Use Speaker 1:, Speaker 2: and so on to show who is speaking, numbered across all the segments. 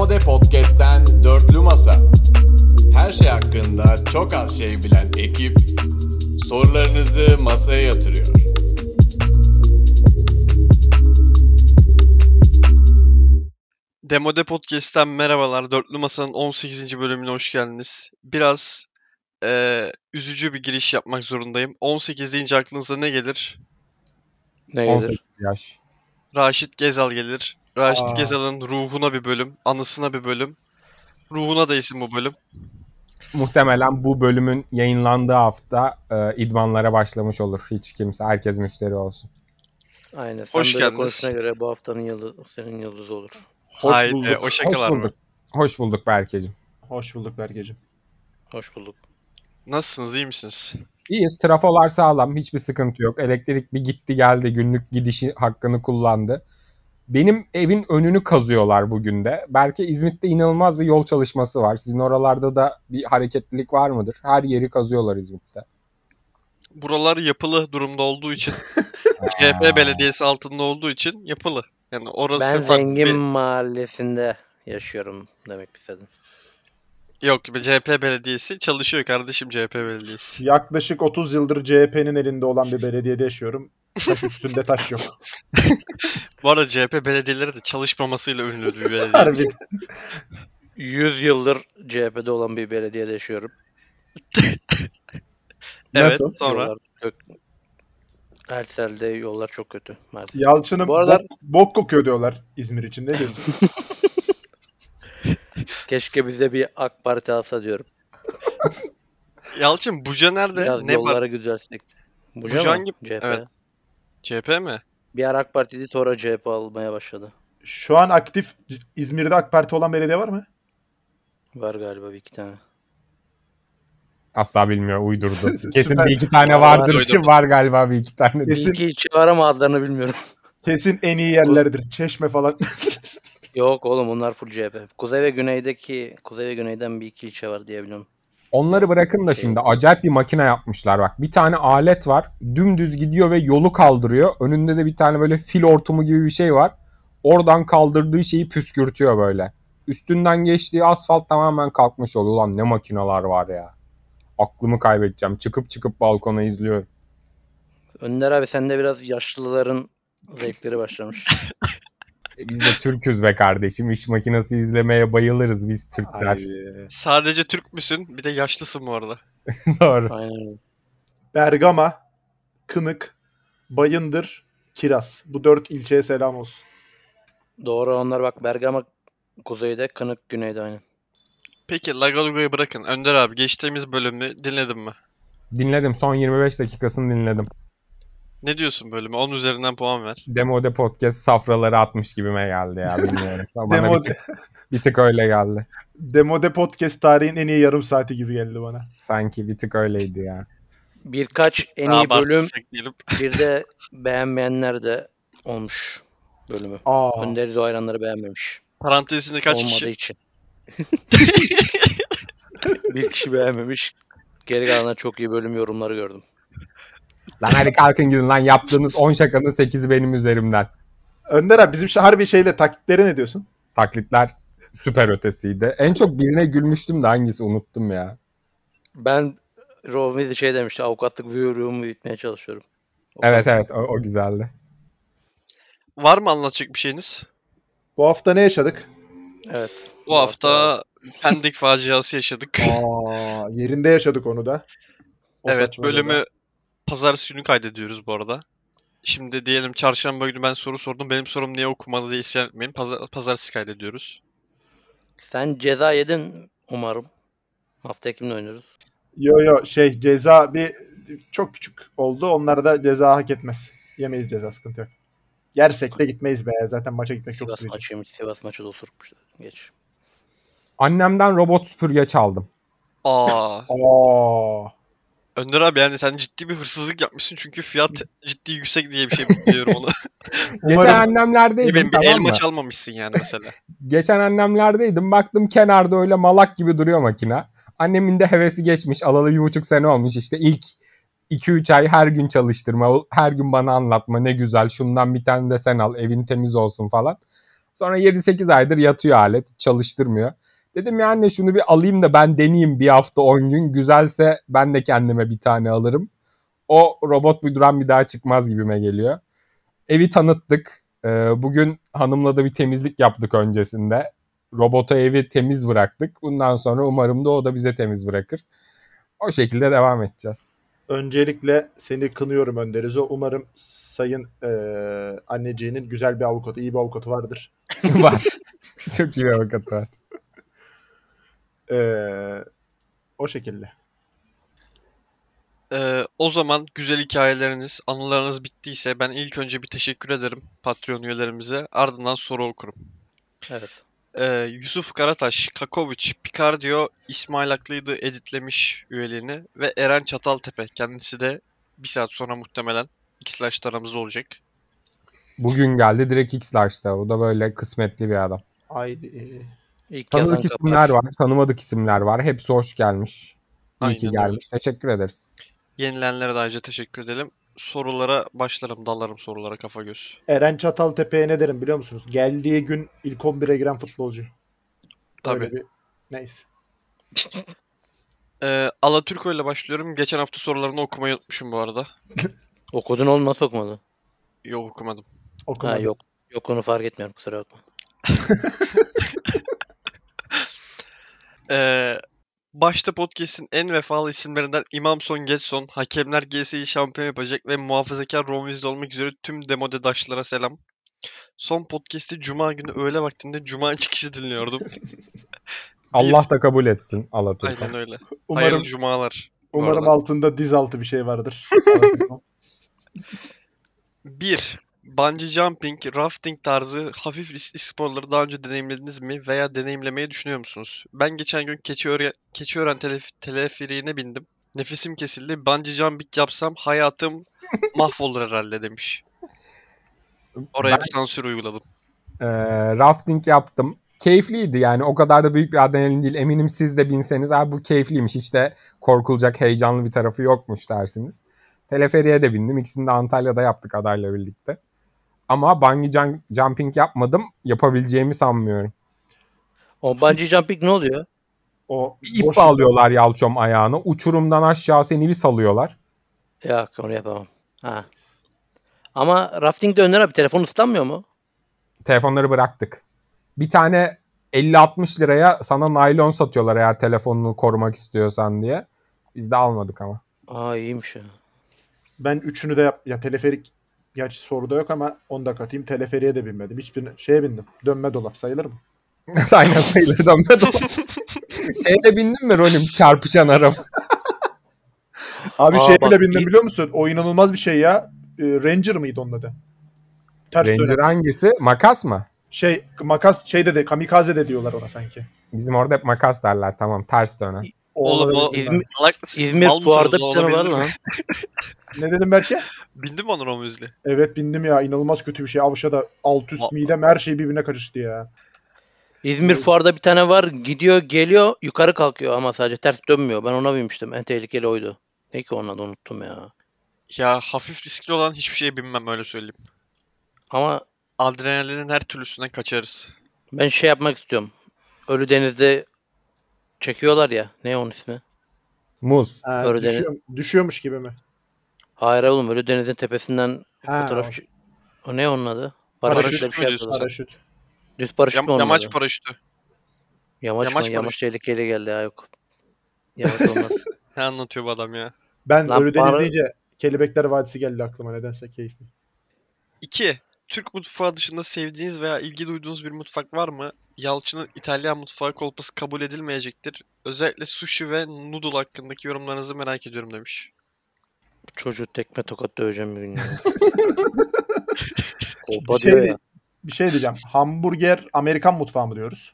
Speaker 1: Demode Podcast'ten Dörtlü Masa. Her şey hakkında çok az şey bilen ekip sorularınızı masaya yatırıyor.
Speaker 2: Demode Podcast'ten merhabalar. Dörtlü Masa'nın 18. bölümüne hoş geldiniz. Biraz eee, üzücü bir giriş yapmak zorundayım. 18 deyince aklınıza ne gelir?
Speaker 3: Ne gelir?
Speaker 4: 18 yaş.
Speaker 2: Raşit Gezal gelir. Raşit
Speaker 4: Aa.
Speaker 2: Gezal'ın ruhuna bir bölüm, anısına bir bölüm. Ruhuna da isim bu bölüm.
Speaker 4: Muhtemelen bu bölümün yayınlandığı hafta e, idmanlara başlamış olur. Hiç kimse, herkes müşteri olsun.
Speaker 3: Aynen. Sen
Speaker 2: Hoş
Speaker 3: böyle
Speaker 2: geldiniz.
Speaker 3: göre bu haftanın yıldızı senin yıldız olur.
Speaker 5: Hoş
Speaker 2: Haydi
Speaker 5: bulduk.
Speaker 2: o
Speaker 4: Hoş
Speaker 2: şakalar mı?
Speaker 4: bulduk. Hoş bulduk Berkeciğim.
Speaker 5: Hoş bulduk Bergeciğim.
Speaker 3: Hoş bulduk.
Speaker 2: Nasılsınız, iyi misiniz?
Speaker 4: İyiyiz. Trafolar sağlam. Hiçbir sıkıntı yok. Elektrik bir gitti geldi. Günlük gidişi hakkını kullandı. Benim evin önünü kazıyorlar bugün de. Belki İzmit'te inanılmaz bir yol çalışması var. Sizin oralarda da bir hareketlilik var mıdır? Her yeri kazıyorlar İzmit'te.
Speaker 2: Buralar yapılı durumda olduğu için, CHP belediyesi altında olduğu için yapılı. Yani orası
Speaker 3: ben
Speaker 2: farklı
Speaker 3: zengin
Speaker 2: bir-
Speaker 3: mahallesinde yaşıyorum demek istedim.
Speaker 2: Yok, CHP belediyesi çalışıyor kardeşim CHP belediyesi.
Speaker 5: Yaklaşık 30 yıldır CHP'nin elinde olan bir belediyede yaşıyorum. Taş üstünde taş yok.
Speaker 2: Bu arada CHP belediyeleri de çalışmamasıyla ünlü bir belediye.
Speaker 5: Harbi.
Speaker 3: 100 yıldır CHP'de olan bir belediyede yaşıyorum.
Speaker 2: Evet,
Speaker 4: Nasıl?
Speaker 2: sonra
Speaker 3: Yollar kök... Ersel'de yollar çok kötü. maalesef.
Speaker 5: Yalçın'ın
Speaker 3: Bu arada-
Speaker 5: bok, bok kokuyor diyorlar İzmir için. Ne diyorsun?
Speaker 3: Keşke bize bir AK Parti alsa diyorum.
Speaker 2: Yalçın Buca nerede?
Speaker 3: Biraz
Speaker 2: ne
Speaker 3: yolları
Speaker 2: var?
Speaker 3: güzelsek. Buca
Speaker 2: Buca
Speaker 3: mı?
Speaker 2: hangi-
Speaker 3: CHP.
Speaker 2: Evet. CHP mi?
Speaker 3: Bir ara AK Parti'di sonra CHP almaya başladı.
Speaker 5: Şu an aktif İzmir'de AK Parti olan belediye var mı?
Speaker 3: Var galiba bir iki tane.
Speaker 4: Asla bilmiyor. Uydurdu.
Speaker 5: Süper.
Speaker 4: Kesin bir iki tane
Speaker 3: Var,
Speaker 4: vardır
Speaker 2: var.
Speaker 4: ki var galiba bir iki tane.
Speaker 3: Bir
Speaker 5: Kesin,
Speaker 3: iki ilçe var ama adlarını bilmiyorum.
Speaker 5: kesin en iyi yerlerdir. Çeşme falan.
Speaker 3: Yok oğlum onlar full CHP. Kuzey ve güneydeki kuzey ve güneyden bir iki ilçe var diye biliyorum.
Speaker 4: Onları bırakın da şimdi acayip bir makine yapmışlar bak. Bir tane alet var. Dümdüz gidiyor ve yolu kaldırıyor. Önünde de bir tane böyle fil hortumu gibi bir şey var. Oradan kaldırdığı şeyi püskürtüyor böyle. Üstünden geçtiği asfalt tamamen kalkmış oluyor. Ulan ne makineler var ya. Aklımı kaybedeceğim. Çıkıp çıkıp balkona izliyorum.
Speaker 3: Önder abi sende biraz yaşlıların zevkleri başlamış.
Speaker 4: Biz de Türküz be kardeşim. İş makinesi izlemeye bayılırız biz Türkler.
Speaker 5: Ay,
Speaker 2: Sadece Türk müsün? Bir de yaşlısın bu arada.
Speaker 4: Doğru.
Speaker 3: Aynen.
Speaker 5: Bergama, Kınık, Bayındır, Kiraz. Bu dört ilçeye selam olsun.
Speaker 3: Doğru onlar bak Bergama kuzeyde, Kınık güneyde aynen.
Speaker 2: Peki Lagaluga'yı bırakın. Önder abi geçtiğimiz bölümü dinledin mi?
Speaker 4: Dinledim. Son 25 dakikasını dinledim.
Speaker 2: Ne diyorsun bölüme? 10 üzerinden puan ver.
Speaker 4: Demode podcast safraları atmış gibime geldi ya bilmiyorum. Bana bir,
Speaker 5: Demode,
Speaker 4: tık, bir tık öyle geldi.
Speaker 5: Demode Podcast tarihin en iyi yarım saati gibi geldi bana.
Speaker 4: Sanki bir tık öyleydi ya.
Speaker 3: Birkaç en
Speaker 2: Daha
Speaker 3: iyi bölüm bir de beğenmeyenler de olmuş bölümü.
Speaker 5: Aa,
Speaker 3: Önder'i de o hayranları beğenmemiş.
Speaker 2: Parantezinde kaç
Speaker 3: Olmadığı
Speaker 2: kişi?
Speaker 3: için. bir kişi beğenmemiş. Geri kalanlar çok iyi bölüm yorumları gördüm.
Speaker 4: Lan hadi kalkın gidin lan yaptığınız 10 şakanın 8'i benim üzerimden.
Speaker 5: Önder abi bizim şu harbi şeyle taktikleri ne diyorsun?
Speaker 4: Taklitler süper ötesiydi. En çok birine gülmüştüm de hangisi unuttum ya.
Speaker 3: Ben Romizi şey demişti avukatlık buyruğumu büyütmeye çalışıyorum. O
Speaker 4: Evet
Speaker 3: kadar.
Speaker 4: evet o, o güzeldi.
Speaker 2: Var mı anlatacak bir şeyiniz?
Speaker 5: Bu hafta ne yaşadık?
Speaker 3: Evet.
Speaker 2: Bu hafta Pendik faciası yaşadık.
Speaker 5: Aa, yerinde yaşadık onu da. O
Speaker 2: evet
Speaker 5: saçmalığı da.
Speaker 2: Pazartesi günü kaydediyoruz bu arada. Şimdi diyelim çarşamba günü ben soru sordum. Benim sorum niye okumadı diye isyan etmeyin. Pazar, pazartesi kaydediyoruz.
Speaker 3: Sen ceza yedin umarım. Haftaya kimle oynuyoruz?
Speaker 5: Yo yo şey ceza bir çok küçük oldu. Onlar da ceza hak etmez. Yemeyiz ceza sıkıntı yok. Yersek de gitmeyiz be. Zaten maça gitmek çok
Speaker 3: Sivas maçıymış. Sivas maçı da osurtmuşlar. Geç.
Speaker 4: Annemden robot süpürge çaldım.
Speaker 2: Aa,
Speaker 5: Aa.
Speaker 2: Önder abi yani sen ciddi bir hırsızlık yapmışsın çünkü fiyat ciddi yüksek diye bir şey biliyorum onu.
Speaker 4: Geçen annemlerdeydim
Speaker 2: Benim bir
Speaker 4: tamam
Speaker 2: elma
Speaker 4: mı?
Speaker 2: çalmamışsın yani mesela.
Speaker 4: Geçen annemlerdeydim. Baktım kenarda öyle malak gibi duruyor makine. Annemin de hevesi geçmiş. Alalı bir buçuk sene olmuş. İşte ilk 2-3 ay her gün çalıştırma. Her gün bana anlatma ne güzel. Şundan bir tane de sen al. Evin temiz olsun falan. Sonra 7-8 aydır yatıyor alet. Çalıştırmıyor. Dedim ya anne şunu bir alayım da ben deneyeyim bir hafta 10 gün. Güzelse ben de kendime bir tane alırım. O robot uyduran bir daha çıkmaz gibime geliyor. Evi tanıttık. Ee, bugün hanımla da bir temizlik yaptık öncesinde. Robota evi temiz bıraktık. Bundan sonra umarım da o da bize temiz bırakır. O şekilde devam edeceğiz.
Speaker 5: Öncelikle seni kınıyorum Önderizo. Umarım sayın eee anneciğinin güzel bir avukatı, iyi bir avukatı vardır.
Speaker 4: var. Çok iyi bir avukat var.
Speaker 5: Eee, o şekilde.
Speaker 2: Ee, o zaman güzel hikayeleriniz, anılarınız bittiyse ben ilk önce bir teşekkür ederim Patreon üyelerimize. Ardından soru okurum.
Speaker 3: Evet.
Speaker 2: Ee, Yusuf Karataş, Kakovic, Picardio, İsmail Aklıydı editlemiş üyeliğini ve Eren Çataltepe. Kendisi de bir saat sonra muhtemelen X-Lash aramızda olacak.
Speaker 4: Bugün geldi direkt X-Large'da. O da böyle kısmetli bir adam.
Speaker 5: Haydi.
Speaker 3: İlk
Speaker 4: Tanıdık isimler
Speaker 3: kapar.
Speaker 4: var, tanımadık isimler var. Hepsi hoş gelmiş. İyi ki
Speaker 2: Aynen öyle.
Speaker 4: gelmiş. Teşekkür ederiz.
Speaker 2: Yenilenlere de ayrıca teşekkür edelim. Sorulara başlarım, dalarım sorulara kafa göz.
Speaker 5: Eren Çataltepe'ye ne derim biliyor musunuz? Geldiği gün ilk 11'e giren futbolcu.
Speaker 2: Tabii.
Speaker 5: Öyle bir... Neyse.
Speaker 2: Ee, Alaturko ile başlıyorum. Geçen hafta sorularını okumayı unutmuşum bu arada.
Speaker 3: Okudun olma sokmadı.
Speaker 2: Yok okumadım.
Speaker 3: Ha
Speaker 5: Okumadım.
Speaker 3: yok. Yok onu fark etmiyorum kusura bakma.
Speaker 2: Ee, başta podcast'in en vefalı isimlerinden İmam Son Getson, Hakemler GS'yi şampiyon yapacak ve muhafazakar Ron Weasley olmak üzere tüm demodedaşlara selam. Son podcast'i Cuma günü öğle vaktinde Cuma çıkışı dinliyordum.
Speaker 4: Allah da kabul etsin Alaturka.
Speaker 2: Aynen öyle.
Speaker 5: Umarım
Speaker 2: Hayırlı cumalar.
Speaker 5: umarım altında diz altı bir şey vardır.
Speaker 2: 1. Bungee jumping, rafting tarzı hafif riskli sporları daha önce deneyimlediniz mi veya deneyimlemeyi düşünüyor musunuz? Ben geçen gün Keçiören, Keçiören telef- teleferiğine bindim. Nefesim kesildi. Bungee jumping yapsam hayatım mahvolur herhalde demiş. Oraya
Speaker 4: Ben-
Speaker 2: bir sansür uyguladım.
Speaker 4: Ee, rafting yaptım. Keyifliydi yani o kadar da büyük bir adrenalin değil. Eminim siz de binseniz abi bu keyifliymiş hiç de korkulacak heyecanlı bir tarafı yokmuş dersiniz. Teleferiye de bindim. İkisini de Antalya'da yaptık adayla birlikte. Ama bungee jump- jumping yapmadım. Yapabileceğimi sanmıyorum.
Speaker 3: O bungee jumping ne oluyor?
Speaker 5: O
Speaker 4: Bir ip bağlıyorlar yalçom ayağına. Uçurumdan aşağı seni bir salıyorlar.
Speaker 3: Yok onu yapamam. Ha. Ama raftingde Önder abi telefon ıslanmıyor mu?
Speaker 4: Telefonları bıraktık. Bir tane 50-60 liraya sana naylon satıyorlar eğer telefonunu korumak istiyorsan diye. Biz de almadık ama.
Speaker 3: Aa iyiymiş ya.
Speaker 5: Ben üçünü de yap. Ya teleferik gerçi soruda yok ama onu da katayım. Teleferiye de binmedim. Hiçbirine şeye bindim. Dönme dolap sayılır mı?
Speaker 4: Aynen sayılır dönme dolap. Şeyde bindin mi Ronim çarpışan araba?
Speaker 5: Abi
Speaker 3: Aa,
Speaker 5: şeye
Speaker 3: bak,
Speaker 5: bile bindim
Speaker 3: iyi.
Speaker 5: biliyor musun? O inanılmaz bir şey ya. Ee, Ranger mıydı onun adı? Ters
Speaker 4: Ranger
Speaker 5: dönen.
Speaker 4: hangisi? Makas mı?
Speaker 5: Şey makas şeyde de kamikaze de diyorlar ona sanki.
Speaker 4: Bizim orada hep makas derler tamam ters dönen.
Speaker 5: O
Speaker 2: Oğlum o.
Speaker 3: İzmir-
Speaker 2: salak mısınız?
Speaker 3: İzmir
Speaker 2: Mal mısınız?
Speaker 3: fuarda
Speaker 2: O
Speaker 3: bir tane var lan.
Speaker 5: Ne dedim Berke?
Speaker 2: Bindin mi ona Ron Weasley?
Speaker 5: Evet bindim ya. inanılmaz kötü bir şey. Avşa alt üst
Speaker 2: Va-
Speaker 5: midem her şey birbirine karıştı ya.
Speaker 3: İzmir fuarda bir tane var. Gidiyor geliyor yukarı kalkıyor ama sadece ters dönmüyor. Ben ona binmiştim. En tehlikeli oydu. Ne ki onun adı unuttum ya.
Speaker 2: Ya hafif riskli olan hiçbir şeye binmem öyle söyleyeyim.
Speaker 3: Ama
Speaker 2: Adrenalinin her türlüsünden kaçarız.
Speaker 3: ben şey yapmak istiyorum. Ölü denizde çekiyorlar ya. Ne onun ismi?
Speaker 4: Muz.
Speaker 5: Ha, düşüyor- düşüyormuş gibi mi?
Speaker 3: Hayır oğlum Ölü denizin tepesinden
Speaker 5: Ha,
Speaker 3: fotoğraf...
Speaker 5: o.
Speaker 3: O ne onun adı?
Speaker 5: Paraşüt
Speaker 3: Paraşütle bir şey
Speaker 2: mü
Speaker 3: yapıyorlar.
Speaker 5: Paraşüt.
Speaker 3: Düz paraşüt
Speaker 2: Yam-
Speaker 3: mü onun
Speaker 2: yamaç
Speaker 3: adı?
Speaker 2: paraşütü.
Speaker 3: Yamaç,
Speaker 2: yamaç
Speaker 3: mı? Yamaç
Speaker 2: paraşüt.
Speaker 3: tehlikeli geldi ya yok. Yamaç olmaz.
Speaker 2: Ne anlatıyor bu adam ya?
Speaker 5: Ben
Speaker 3: Lan
Speaker 5: Ölü Deniz
Speaker 3: para-
Speaker 5: deyince Kelebekler Vadisi geldi aklıma nedense keyifli.
Speaker 2: 2. Türk mutfağı dışında sevdiğiniz veya ilgi duyduğunuz bir mutfak var mı? Yalçın'ın İtalyan mutfağı kolpası kabul edilmeyecektir. Özellikle sushi ve noodle hakkındaki yorumlarınızı merak ediyorum demiş.
Speaker 3: Çocuğu tekme tokat döveceğim bir gün ya. Kolpa
Speaker 5: Bir şey,
Speaker 3: diyor
Speaker 5: di-
Speaker 3: ya.
Speaker 5: bir şey diyeceğim. Hamburger Amerikan mutfağı mı diyoruz?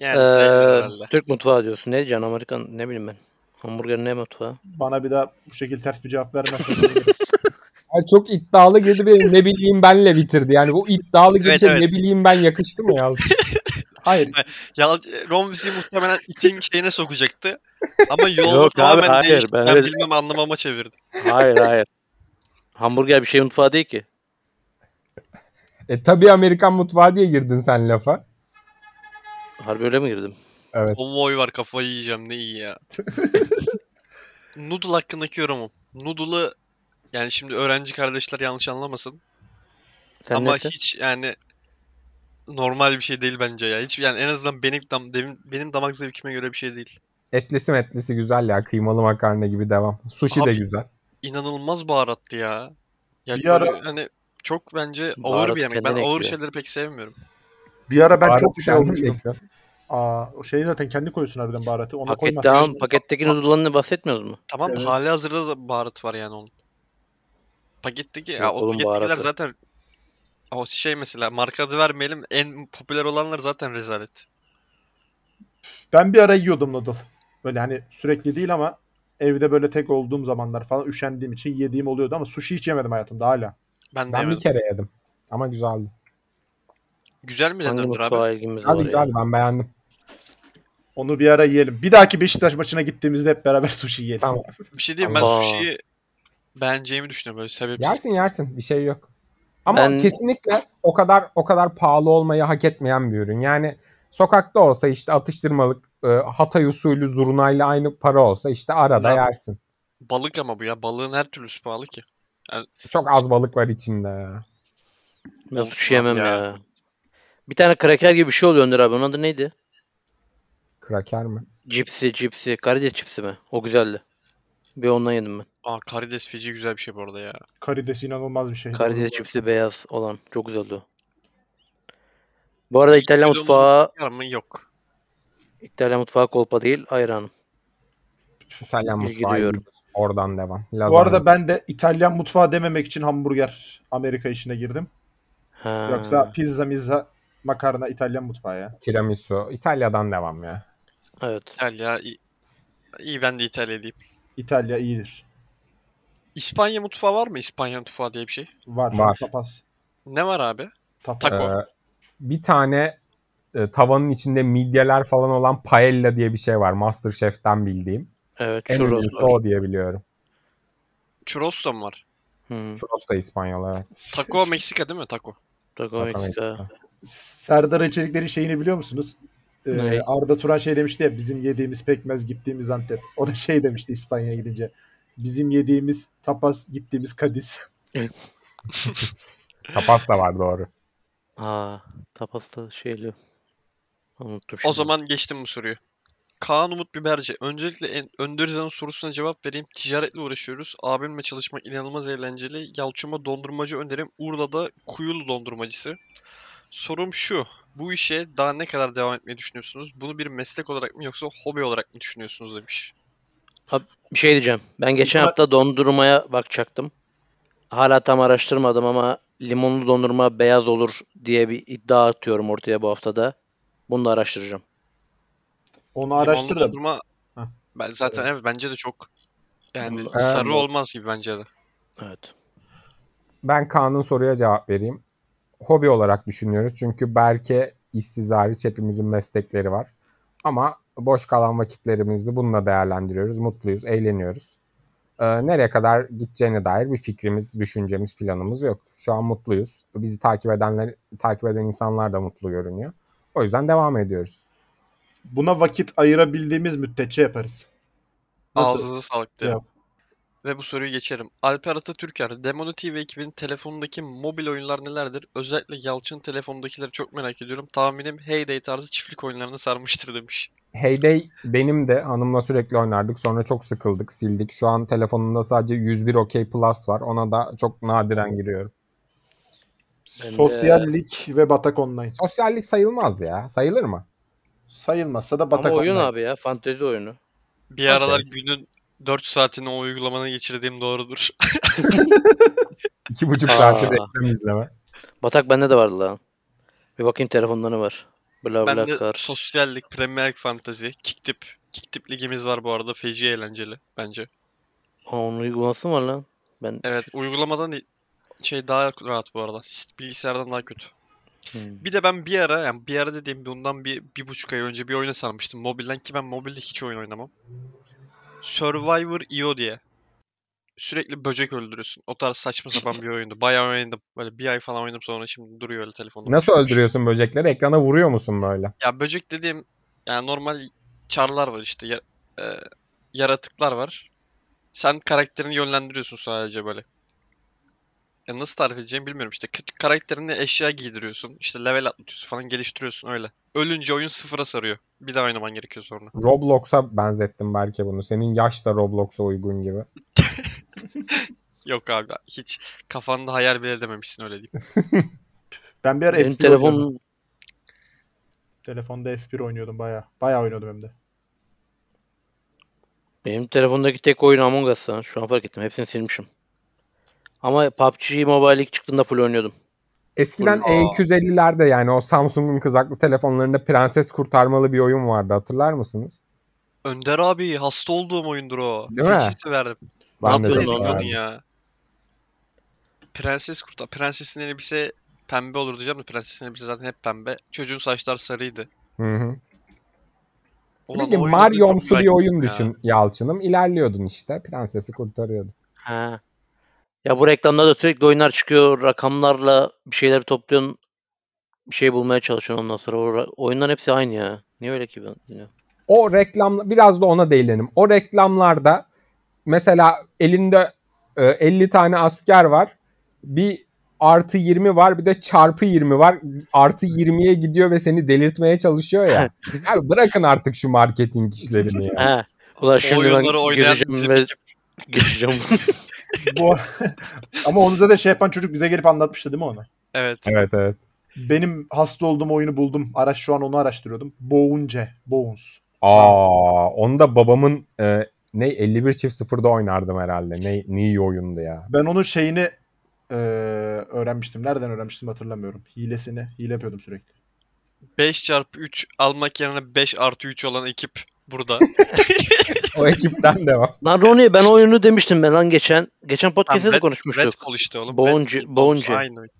Speaker 2: Yani sayılır
Speaker 3: Ee,
Speaker 2: herhalde.
Speaker 3: Türk mutfağı diyorsun. Ne diyeceksin Amerikan ne bileyim ben. Hamburger ne mutfağı?
Speaker 5: Bana bir daha bu şekilde ters bir cevap vermezsen sevinirim.
Speaker 4: Yani çok iddialı girdi ve ne bileyim benle bitirdi. Yani bu iddialı girdi
Speaker 2: Evet, evet.
Speaker 4: ne bileyim ben yakıştı mı ya?
Speaker 5: Hayır.
Speaker 2: Ya Ron bizi muhtemelen itin şeyine sokacaktı. Ama yolu
Speaker 3: Yok abi,
Speaker 2: tamamen
Speaker 3: hayır,
Speaker 2: değişti.
Speaker 3: ben
Speaker 2: Ben,
Speaker 3: öyle-
Speaker 2: bilmem anlamama çevirdi.
Speaker 3: Hayır hayır. Hamburger bir şey mutfağı değil ki.
Speaker 4: E tabii Amerikan mutfağı diye girdin sen lafa.
Speaker 3: Harbi öyle mi girdim?
Speaker 4: Evet.
Speaker 2: Konvoy var kafayı yiyeceğim ne iyi ya. Noodle hakkındaki yorumum. Noodle'ı yani şimdi öğrenci kardeşler yanlış anlamasın.
Speaker 3: Sen
Speaker 2: Ama
Speaker 3: nesin?
Speaker 2: hiç yani normal bir şey değil bence ya. Hiç yani en azından benim dam, benim, benim damak zevkime göre bir şey değil.
Speaker 4: Etlisi metlisi güzel ya. Kıymalı makarna gibi devam. Sushi de
Speaker 2: Abi-
Speaker 4: güzel.
Speaker 2: İnanılmaz baharattı ya. Ya
Speaker 5: Bir ara-
Speaker 2: hani çok bence ağır
Speaker 3: Baharat
Speaker 2: bir yemek. Ben ağır
Speaker 3: ekliyor.
Speaker 2: şeyleri pek sevmiyorum.
Speaker 5: Bir ara ben
Speaker 4: Baharat
Speaker 5: çok şey olmuştum.
Speaker 4: ekliyorsun?
Speaker 5: Aa, o şeyi zaten kendi koyuyorsun harbiden baharatı.
Speaker 3: Pakette
Speaker 5: koymazsan.
Speaker 3: ama paketteki noodle'larını bahsetmiyoruz mu?
Speaker 2: Tamam
Speaker 5: Evet.
Speaker 2: hali hazırda da baharat var yani onun. Paketteki ya
Speaker 3: Yok
Speaker 2: o
Speaker 3: oğlum,
Speaker 2: pakettekiler
Speaker 3: baharatı.
Speaker 2: zaten o şey mesela marka adı vermeyelim en popüler olanlar zaten rezalet.
Speaker 5: Ben bir ara yiyordum noodle. Böyle hani sürekli değil ama evde böyle tek olduğum zamanlar falan üşendiğim için yediğim oluyordu ama sushi hiç yemedim hayatımda hala.
Speaker 2: Ben de
Speaker 4: Ben bir kere yedim. Ama güzeldi.
Speaker 2: Güzel mi
Speaker 3: Hangi
Speaker 2: denirdir abi?
Speaker 3: ilgimiz
Speaker 4: Güzel
Speaker 3: var ya?
Speaker 4: ben beğendim.
Speaker 5: Onu bir ara yiyelim. Bir dahaki Beşiktaş maçına gittiğimizde hep beraber sushi yiyelim.
Speaker 4: Tamam.
Speaker 2: Bir şey diyeyim ben
Speaker 3: Allah.
Speaker 2: sushi'yi beğeneceğimi düşünüyorum böyle sebepsiz.
Speaker 4: Yersin yersin bir şey yok. Ama
Speaker 3: Ben-
Speaker 4: kesinlikle o kadar o kadar pahalı olmayı hak etmeyen bir ürün. Yani sokakta olsa işte atıştırmalık e, Hatay usulü zurnayla aynı para olsa işte arada
Speaker 2: Lan.
Speaker 4: yersin.
Speaker 2: Balık ama bu ya. Balığın her türlüsü pahalı ki.
Speaker 4: Çok az balık var içinde ya.
Speaker 3: Ben sushi yemem
Speaker 2: ya.
Speaker 3: ya. Bir tane kraker gibi bir şey oluyor Önder abi. Onun adı neydi?
Speaker 4: Kraker mi?
Speaker 3: Cipsi, cipsi. Karides cipsi mi? O güzeldi. Bir ondan yedim ben.
Speaker 2: Aa karides feci güzel bir şey bu arada ya.
Speaker 5: Karides inanılmaz bir şey.
Speaker 3: Karides cipsi beyaz olan. Çok güzeldi o. Bu arada
Speaker 2: Hiç
Speaker 3: İtalyan mutfağı,
Speaker 2: Var mı? Yok.
Speaker 3: İtalyan mutfağı kolpa değil, ayran.
Speaker 4: İtalyan
Speaker 3: İlgi
Speaker 4: mutfağı
Speaker 3: duyuyorum.
Speaker 4: Oradan devam.
Speaker 5: Bu
Speaker 4: Lazanya.
Speaker 5: arada ben de İtalyan mutfağı dememek için hamburger Amerika işine girdim.
Speaker 3: Ha.
Speaker 5: Yoksa pizza, mizza, makarna İtalyan mutfağı ya.
Speaker 4: Tiramisu. İtalya'dan devam ya.
Speaker 3: Evet.
Speaker 2: İtalya iyi. İyi ben de İtalya diyeyim.
Speaker 5: İtalya iyidir.
Speaker 2: İspanya mutfağı var mı? İspanya mutfağı diye bir şey.
Speaker 5: Var.
Speaker 4: Var.
Speaker 5: Tapas.
Speaker 2: Ne var abi?
Speaker 5: Tapas.
Speaker 2: Taco.
Speaker 4: Ee, bir tane e, tavanın içinde midyeler falan olan paella diye bir şey var. Masterchef'ten bildiğim.
Speaker 3: Evet.
Speaker 4: En
Speaker 3: Churros var.
Speaker 4: o diye biliyorum.
Speaker 2: Churros da mı var?
Speaker 3: Hı.
Speaker 4: Churros da İspanyol evet.
Speaker 2: Taco Meksika değil mi? Taco.
Speaker 3: Taco Meksika.
Speaker 4: işte.
Speaker 5: Serdar Eçelikler'in şeyini biliyor musunuz? Ee? Arda Turan şey demişti ya bizim yediğimiz pekmez gittiğimiz Antep. O da şey demişti İspanya'ya gidince. Bizim yediğimiz tapas gittiğimiz Kadiz.
Speaker 4: Tapas da var doğru.
Speaker 3: Aa, tapas da şeyli. Unuttum
Speaker 2: O
Speaker 3: şimdi.
Speaker 2: zaman geçtim bu soruyu. Kaan Umut Biberci. Öncelikle en, Önder İzan'ın sorusuna cevap vereyim. Ticaretle uğraşıyoruz. Abimle çalışmak inanılmaz eğlenceli. Yalçın'a dondurmacı önerim. Urla'da Kuyulu dondurmacısı. Sorum şu. Bu işe daha ne kadar devam etmeyi düşünüyorsunuz? Bunu bir meslek olarak mı yoksa hobi olarak mı düşünüyorsunuz demiş.
Speaker 3: Bir şey diyeceğim. Ben geçen hafta dondurmaya bakacaktım. Hala tam araştırmadım ama limonlu dondurma beyaz olur diye bir iddia atıyorum ortaya bu haftada. Bunu da araştıracağım.
Speaker 5: Onu
Speaker 2: Limonlu
Speaker 5: araştır da.
Speaker 2: dondurma
Speaker 5: Heh.
Speaker 2: ben zaten evet bence de çok yani sarı olmaz gibi bence de.
Speaker 3: Evet.
Speaker 4: Ben Kaan'ın soruya cevap vereyim. Hobi olarak düşünüyoruz. Çünkü Berke işsiz hariç hepimizin meslekleri var. Ama boş kalan vakitlerimizi bununla değerlendiriyoruz. Mutluyuz, eğleniyoruz. Ee, nereye kadar gideceğine dair bir fikrimiz, düşüncemiz, planımız yok. Şu an mutluyuz. Bizi takip edenler, takip eden insanlar da mutlu görünüyor. O yüzden devam ediyoruz.
Speaker 5: Buna vakit ayırabildiğimiz müddetçe yaparız. Nasıl?
Speaker 2: Ağzınıza sağlık derim. Ve bu soruyu geçerim. Alper Atatürker, Demonu TV ekibinin telefonundaki mobil oyunlar nelerdir? Özellikle Yalçın telefonundakileri çok merak ediyorum. Tahminim Heyday tarzı çiftlik oyunlarını sarmıştır demiş.
Speaker 4: Heyday benim de hanımla sürekli oynardık. Sonra çok sıkıldık, sildik. Şu an telefonumda sadece 101 OK Plus var. Ona da çok nadiren giriyorum.
Speaker 3: Ben de-
Speaker 5: Sosyallik ve batak online.
Speaker 4: Sosyallik sayılmaz ya. Sayılır mı?
Speaker 5: Sayılmazsa da batak
Speaker 3: Ama oyun
Speaker 5: online.
Speaker 3: abi ya. Fantezi oyunu.
Speaker 2: Bir aralar günün 4 saatini o uygulamanın geçirdiğim doğrudur.
Speaker 4: İki buçuk
Speaker 3: Aa.
Speaker 4: saatte reklam izleme.
Speaker 3: Batak bende de vardı lan. Bir bakayım telefonları var. Bla
Speaker 2: Ben
Speaker 3: bla
Speaker 2: de
Speaker 3: kar.
Speaker 2: sosyallik, Premier Lig Fantasy, Kiktip. Kiktip ligimiz var bu arada. Feci eğlenceli bence.
Speaker 3: Aa, onun uygulaması mı var lan? Ben
Speaker 2: Evet uygulamadan i- şey daha rahat bu arada. Bilgisayardan daha kötü.
Speaker 3: Hmm.
Speaker 2: Bir de ben bir ara yani bir ara dediğim bundan bir, bir buçuk ay önce bir oyuna sarmıştım mobilden ki ben mobilde hiç oyun oynamam. Survivor EO diye. sürekli böcek öldürüyorsun. O tarz saçma sapan bir oyundu. Bayağı oynadım. Böyle bir ay falan oynadım sonra şimdi duruyor öyle telefonda.
Speaker 4: Nasıl öldürüyorsun böcekleri? Ekrana vuruyor musun böyle?
Speaker 2: Ya böcek dediğim yani normal çarlar var işte. Ya, e, yaratıklar var. Sen karakterini yönlendiriyorsun sadece böyle. Ya nasıl tarif edeceğimi bilmiyorum işte. Karakterine eşya giydiriyorsun. işte level atlatıyorsun falan geliştiriyorsun öyle. Ölünce oyun sıfıra sarıyor. Bir daha oynaman gerekiyor sonra.
Speaker 4: Roblox'a benzettim belki bunu. Senin yaş da Roblox'a uygun gibi.
Speaker 2: Yok abi hiç kafanda hayal bile edememişsin öyle diyeyim.
Speaker 5: Ben bir ara
Speaker 3: Benim
Speaker 5: F1 oynuyordum.
Speaker 3: telefon
Speaker 5: Telefonda F1 oynuyordum bayağı. Bayağı oynuyordum hem de.
Speaker 3: benim telefondaki tek oyun Among Us. Şu an fark ettim. Hepsini silmişim. Ama PUBG Mobile ilk çıktığında full oynuyordum.
Speaker 4: Eskiden
Speaker 2: Aa.
Speaker 4: E250'lerde yani o Samsung'un kızaklı telefonlarında prenses kurtarmalı bir oyun vardı hatırlar mısınız?
Speaker 2: Önder abi hasta olduğum oyundur o.
Speaker 4: Değil mi?
Speaker 2: Hiç severdim.
Speaker 4: Ben de
Speaker 3: yapıyordun
Speaker 4: çok severdim.
Speaker 2: ya? Prenses kurtar. Prensesin elbise pembe olur diyeceğim de prensesin elbise zaten hep pembe. Çocuğun saçlar sarıydı.
Speaker 4: Hı hı.
Speaker 2: Ulan
Speaker 4: Bilmiyorum,
Speaker 2: o oyunu da çok
Speaker 4: Mario'msu bir
Speaker 2: merak
Speaker 4: oyun
Speaker 2: ettim ya.
Speaker 4: düşün Yalçın'ım. İlerliyordun işte. Prensesi kurtarıyordun.
Speaker 3: Ha. Ya bu reklamlarda sürekli oyunlar çıkıyor. Rakamlarla bir şeyler topluyorsun. Bir şey bulmaya çalışıyorsun ondan sonra. O ra- oyunların hepsi aynı ya. Niye öyle ki ben bilmiyorum.
Speaker 4: O reklam biraz da ona değinelim. O reklamlarda mesela elinde e, 50 tane asker var. Bir artı 20 var bir de çarpı 20 var. Artı 20'ye gidiyor ve seni delirtmeye çalışıyor ya. Abi bırakın artık şu marketing işlerini ya.
Speaker 3: Ulan
Speaker 2: O
Speaker 3: şimdi ben
Speaker 2: oyunları oynayan
Speaker 3: gireceğim
Speaker 2: bizim
Speaker 3: ve
Speaker 2: ekip.
Speaker 3: geçeceğim.
Speaker 5: Bu Ama onu da şey yapan çocuk bize gelip anlatmıştı değil mi onu?
Speaker 2: Evet.
Speaker 4: Evet evet.
Speaker 5: Benim hasta olduğum oyunu buldum. Araç şu an onu araştırıyordum. Boğunce. Bones.
Speaker 4: Aa, onu da babamın e, ne 51 çift sıfırda oynardım herhalde. Ne, ne iyi oyundu ya.
Speaker 5: Ben onun şeyini eee, öğrenmiştim. Nereden öğrenmiştim hatırlamıyorum. Hilesini. Hile yapıyordum sürekli.
Speaker 2: 5 çarpı 3 almak yerine 5 artı 3 olan ekip burada.
Speaker 4: O ekipten devam.
Speaker 3: Lan Ronnie ben oyunu demiştim ben lan geçen. Geçen podcast'te de konuşmuştuk.
Speaker 2: Red Bull işte oğlum. Bull,
Speaker 3: Boğuncu.
Speaker 2: Aynı oyun.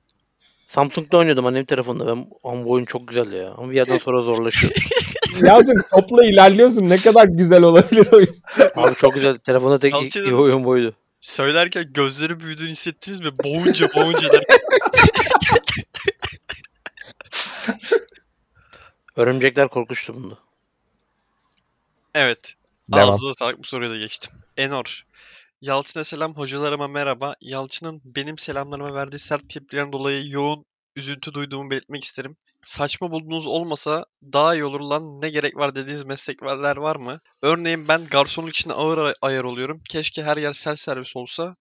Speaker 3: Samsung'da oynuyordum annem telefonda. Ben ama bu oyun çok güzel ya. Ama bir yerden sonra zorlaşıyor.
Speaker 4: Yalçın topla ilerliyorsun. Ne kadar güzel olabilir oyun.
Speaker 3: Abi çok güzel. Telefonda tek
Speaker 2: Yalçın'ın-
Speaker 3: iyi oyun buydu.
Speaker 2: Söylerken gözleri büyüdüğünü hissettiniz mi? Boğunca boğunca derken.
Speaker 3: Örümcekler korkmuştu bunda.
Speaker 2: Evet.
Speaker 4: Devam.
Speaker 2: Ağzına sağlık bu soruyu da geçtim. Enor. Yalçın'a selam, hocalarıma merhaba. Yalçın'ın benim selamlarıma verdiği sert tepkilerden dolayı yoğun üzüntü duyduğumu belirtmek isterim. Saçma bulduğunuz olmasa daha iyi olur lan ne gerek var dediğiniz meslekler var mı? Örneğin ben garsonluk için ağır ay- ayar oluyorum. Keşke her yer self servis olsa.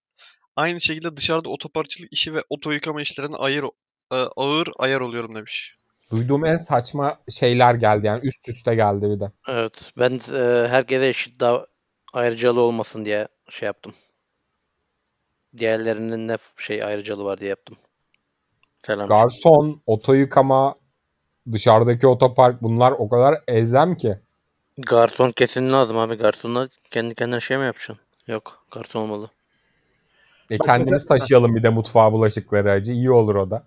Speaker 2: Aynı şekilde dışarıda otoparçalık işi ve oto yıkama işlerine ayır, ağır ayar oluyorum demiş.
Speaker 4: Duyduğum en saçma şeyler geldi yani üst üste geldi bir de.
Speaker 3: Evet. Ben e, herkese eşit daha ayrıcalığı olmasın diye şey yaptım. Diğerlerinin ne şey ayrıcalığı var diye yaptım. Selam.
Speaker 4: Garson, oto yıkama, dışarıdaki otopark bunlar o kadar ezem ki.
Speaker 3: Garson kesin lazım abi. Garsonla kendi kendine şey mi yapacaksın? Yok. Garson olmalı.
Speaker 4: E
Speaker 5: Bak
Speaker 4: kendimiz
Speaker 5: mesela-
Speaker 4: taşıyalım bir de mutfağa bulaşıkları acı. İyi olur o da.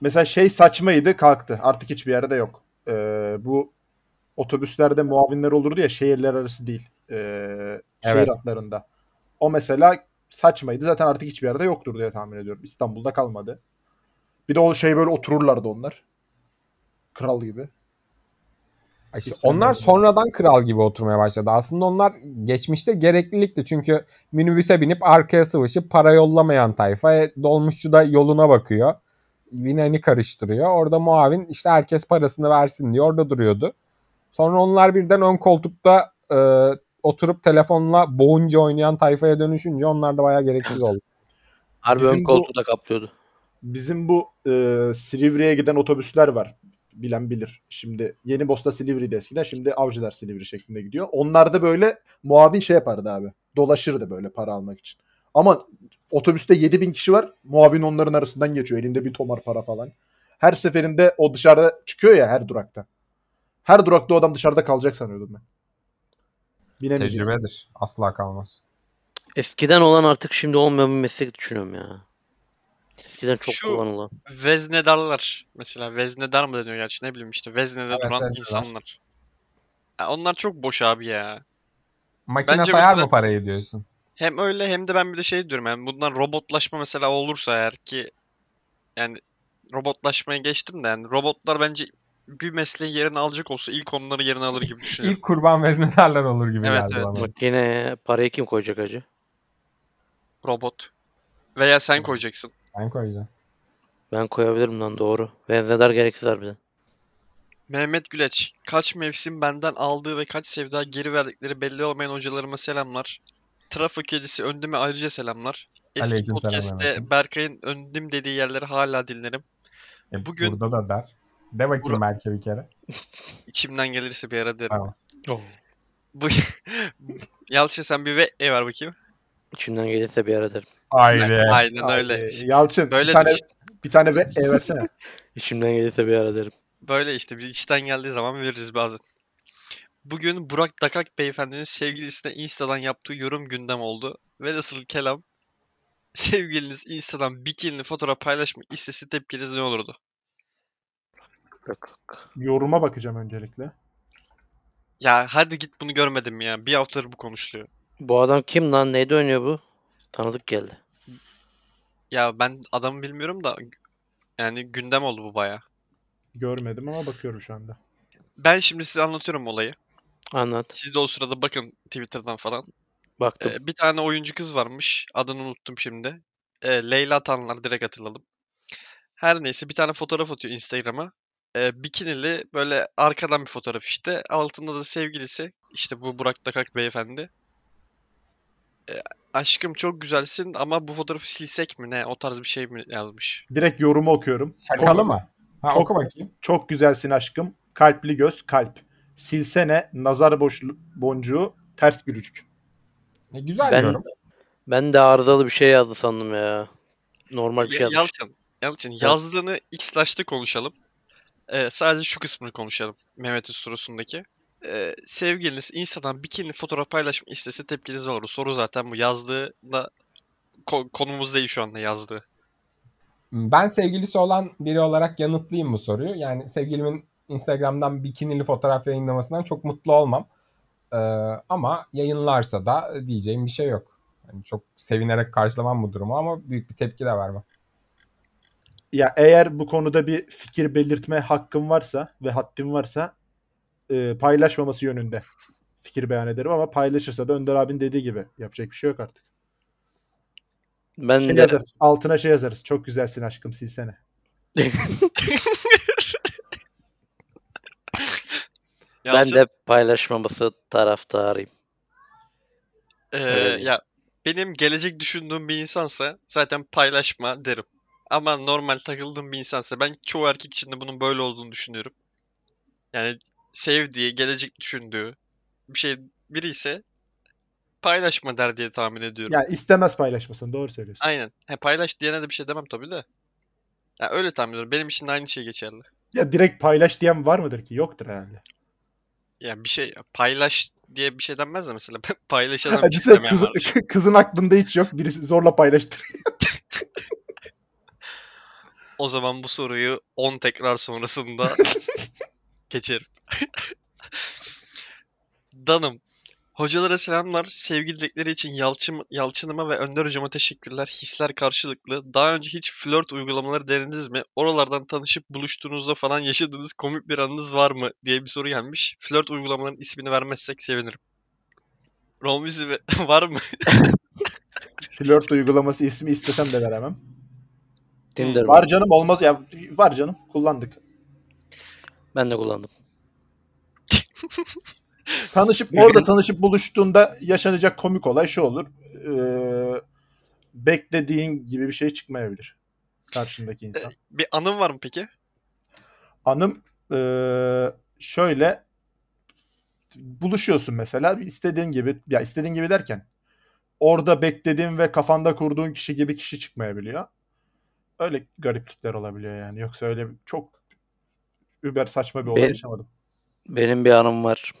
Speaker 5: Mesela şey saçmaydı kalktı. Artık hiçbir yerde yok. Eee, bu otobüslerde muavinler olurdu ya şehirler arası değil. Şehir
Speaker 4: Evet.
Speaker 5: hatlarında. O mesela saçmaydı. Zaten artık hiçbir yerde yoktur diye tahmin ediyorum. İstanbul'da kalmadı. Bir de o şey böyle otururlardı onlar. Kral gibi.
Speaker 4: İşte onlar sonradan kral gibi oturmaya başladı. Aslında onlar geçmişte gereklilikti. Çünkü minibüse binip arkaya sıvışıp para yollamayan tayfa. E, dolmuşçu da yoluna bakıyor. Bineni karıştırıyor. Orada muavin işte herkes parasını versin diye orada duruyordu. Sonra onlar birden ön koltukta e, oturup telefonla boğunca oynayan tayfaya dönüşünce onlar da bayağı gereksiz oldu.
Speaker 3: Harbi
Speaker 5: Bizim
Speaker 3: ön koltuğu da kaplıyordu.
Speaker 5: Bizim bu eee Silivri'ye giden otobüsler var. Bilen bilir. Şimdi Yeni Bosna Silivri'de eskiden şimdi Avcılar Silivri şeklinde gidiyor. Onlarda böyle muavin şey yapardı abi. Dolaşırdı böyle para almak için. Ama otobüste 7000 kişi var. Muavin onların arasından geçiyor. Elinde bir tomar para falan. Her seferinde o dışarıda çıkıyor ya her durakta. Her durakta o adam dışarıda kalacak sanıyordum ben. Binemeyecek.
Speaker 4: Tecrübedir. Asla kalmaz.
Speaker 3: Eskiden olan artık şimdi olmayan bir meslek düşünüyorum ya. Eskiden çok
Speaker 2: Şu-
Speaker 3: kullanılan.
Speaker 2: Veznedarlar. Mesela veznedar mı deniyor gerçi ne bileyim işte veznede
Speaker 4: Evet,
Speaker 2: duran
Speaker 4: veznedar.
Speaker 2: insanlar. Ya onlar çok boş abi ya.
Speaker 4: Makine
Speaker 2: Bence
Speaker 4: sayar
Speaker 2: mesela-
Speaker 4: mı parayı diyorsun?
Speaker 2: Hem öyle hem de ben bir de şey diyorum yani bundan robotlaşma mesela olursa eğer ki yani robotlaşmaya geçtim de yani robotlar bence bir mesleğin yerini alacak olsa ilk onları yerine alır gibi düşünüyorum.
Speaker 4: İlk kurban veznedarlar olur gibi
Speaker 2: Evet,
Speaker 4: geldi
Speaker 2: evet.
Speaker 4: bana.
Speaker 3: Bak yine parayı kim koyacak acı?
Speaker 2: Robot. Veya sen koyacaksın.
Speaker 4: Ben koyacağım.
Speaker 3: Ben koyabilirim lan doğru. Veznedar gereksiz harbiden.
Speaker 2: Mehmet Güleç, kaç mevsim benden aldığı ve kaç sevda geri verdikleri belli olmayan hocalarıma selamlar. Trafo kedisi öndüme ayrıca selamlar. Eski
Speaker 4: Aleykümselam
Speaker 2: podcast'te. Berkay'ın öndüm dediği yerleri hala dinlerim.
Speaker 4: E,
Speaker 2: Bugün-
Speaker 4: Burada da der. De bakayım
Speaker 2: Bura-
Speaker 4: belki bir kere.
Speaker 2: İçimden gelirse bir ara derim.
Speaker 4: Tamam.
Speaker 2: Bu Yalçın sen bir ve e ver bakayım.
Speaker 3: İçimden gelirse bir ara derim.
Speaker 4: Haydi.
Speaker 2: Aynen öyle.
Speaker 5: Ay, Yalçın
Speaker 2: Böyle
Speaker 5: bir tane,
Speaker 2: işte.
Speaker 5: bir tane ve e versene.
Speaker 3: İçimden gelirse bir ara derim.
Speaker 2: Böyle işte biz içten geldiği zaman veririz bazen. Bugün Burak Dakak beyefendinin sevgilisine Insta'dan yaptığı yorum gündem oldu. Velhasıl kelam sevgiliniz Insta'dan bikinili fotoğraf paylaşma istesi tepkiniz ne olurdu?
Speaker 5: Yoruma bakacağım öncelikle.
Speaker 2: Ya hadi git bunu görmedim ya. Bir haftadır bu konuşuluyor.
Speaker 3: Bu adam kim lan? Neyde oynuyor bu? Tanıdık geldi.
Speaker 2: Ya ben adamı bilmiyorum da yani gündem oldu bu baya.
Speaker 5: Görmedim ama bakıyorum şu anda.
Speaker 2: Ben şimdi size anlatıyorum olayı.
Speaker 3: Anlat.
Speaker 2: Siz de o sırada bakın Twitter'dan falan.
Speaker 3: Baktım.
Speaker 2: Ee, bir tane oyuncu kız varmış. Adını unuttum şimdi. Ee, Leyla Tanlar direkt hatırladım. Her neyse bir tane fotoğraf atıyor Instagram'a. Ee, bikinili böyle arkadan bir fotoğraf işte. Altında da sevgilisi. işte bu Burak Dakak beyefendi. Ee, aşkım çok güzelsin ama bu fotoğrafı silsek mi ne? O tarz bir şey mi yazmış.
Speaker 5: Direkt yorumu okuyorum.
Speaker 4: Şakalı mı? Ha
Speaker 5: çok-
Speaker 4: oku bakayım.
Speaker 5: Çok güzelsin aşkım. Kalpli göz kalp. Silsene nazar boşlu boncuğu ters gülücük.
Speaker 4: E, güzel
Speaker 3: Ben
Speaker 4: yorum.
Speaker 3: ben de arızalı bir şey yazdı sandım ya. Normal bir şey
Speaker 2: Ya-
Speaker 3: yazmış.
Speaker 2: Yalçın, Yalçın yazdığını X-Lash'ta konuşalım. Ee, sadece şu kısmını konuşalım. Mehmet'in sorusundaki. Ee, sevgiliniz Insta'dan bikini fotoğraf paylaşma istese tepkiniz ne olur? Soru zaten bu. Yazdığında ko- konumuz değil şu anda yazdığı.
Speaker 4: Ben sevgilisi olan biri olarak yanıtlayayım bu soruyu. Yani sevgilimin Instagram'dan bikinili fotoğraf yayınlamasından çok mutlu olmam. Ee, ama yayınlarsa da diyeceğim bir şey yok. Yani çok sevinerek karşılamam bu durumu ama büyük bir tepki de vermem.
Speaker 5: Ya eğer bu konuda bir fikir belirtme hakkım varsa ve haddim varsa e, paylaşmaması yönünde fikir beyan ederim ama paylaşırsa da Önder abin dediği gibi yapacak bir şey yok artık.
Speaker 3: Ben
Speaker 5: Şey
Speaker 3: de
Speaker 5: yazarız. Altına şey yazarız. Çok güzelsin aşkım silsene.
Speaker 3: ben
Speaker 2: Yalçın,
Speaker 3: de paylaşmaması taraftarıyım.
Speaker 2: ee,
Speaker 3: öyle
Speaker 2: ya benim gelecek düşündüğüm bir insansa zaten paylaşma derim. Ama normal takıldığım bir insansa ben çoğu erkek için de bunun böyle olduğunu düşünüyorum. Yani sevdiği, gelecek düşündüğü bir şey biri ise paylaşma der diye tahmin ediyorum.
Speaker 5: Yani istemez paylaşmasını. Doğru söylüyorsun.
Speaker 2: Aynen. He, paylaş diyene de bir şey demem tabii de. Ya öyle tahmin ediyorum. Benim için de aynı şey geçerli.
Speaker 5: Ya direkt paylaş diyen var mıdır ki? Yoktur herhalde.
Speaker 2: Ya bir şey paylaş diye bir şey denmez de mesela paylaşalım
Speaker 5: sen
Speaker 2: demeyen
Speaker 5: kız, kızın aklında hiç yok. Birisi zorla paylaştır.
Speaker 2: O zaman bu soruyu 10 tekrar sonrasında geçerim. Danım. Hocalara selamlar. Sevgi dilekleri için Yalçın, Yalçın'ıma ve Önder hocama teşekkürler. Hisler karşılıklı. Daha önce hiç flört uygulamaları denediniz mi? Oralardan tanışıp buluştuğunuzda falan yaşadığınız komik bir anınız var mı? diye bir soru gelmiş. Flört uygulamaların ismini vermezsek sevinirim. Romvizi ve- var mı?
Speaker 5: Flört uygulaması ismi istesem de veremem.
Speaker 3: Tinder
Speaker 5: Var
Speaker 3: var.
Speaker 5: canım olmaz ya. Var canım. Kullandık.
Speaker 3: Ben de kullandım.
Speaker 5: Tanışıp orada tanışıp buluştuğunda yaşanacak komik olay şu olur. Ee, beklediğin gibi bir şey çıkmayabilir. Karşındaki insan.
Speaker 2: Bir anın var mı peki?
Speaker 5: Hanım ee, şöyle buluşuyorsun mesela istediğin gibi ya istediğin gibi derken orada beklediğin ve kafanda kurduğun kişi gibi kişi çıkmayabiliyor. Öyle gariplikler olabiliyor yani. Yoksa öyle çok über saçma bir olay
Speaker 3: Ben-
Speaker 5: yaşamadım.
Speaker 3: Benim bir anım var.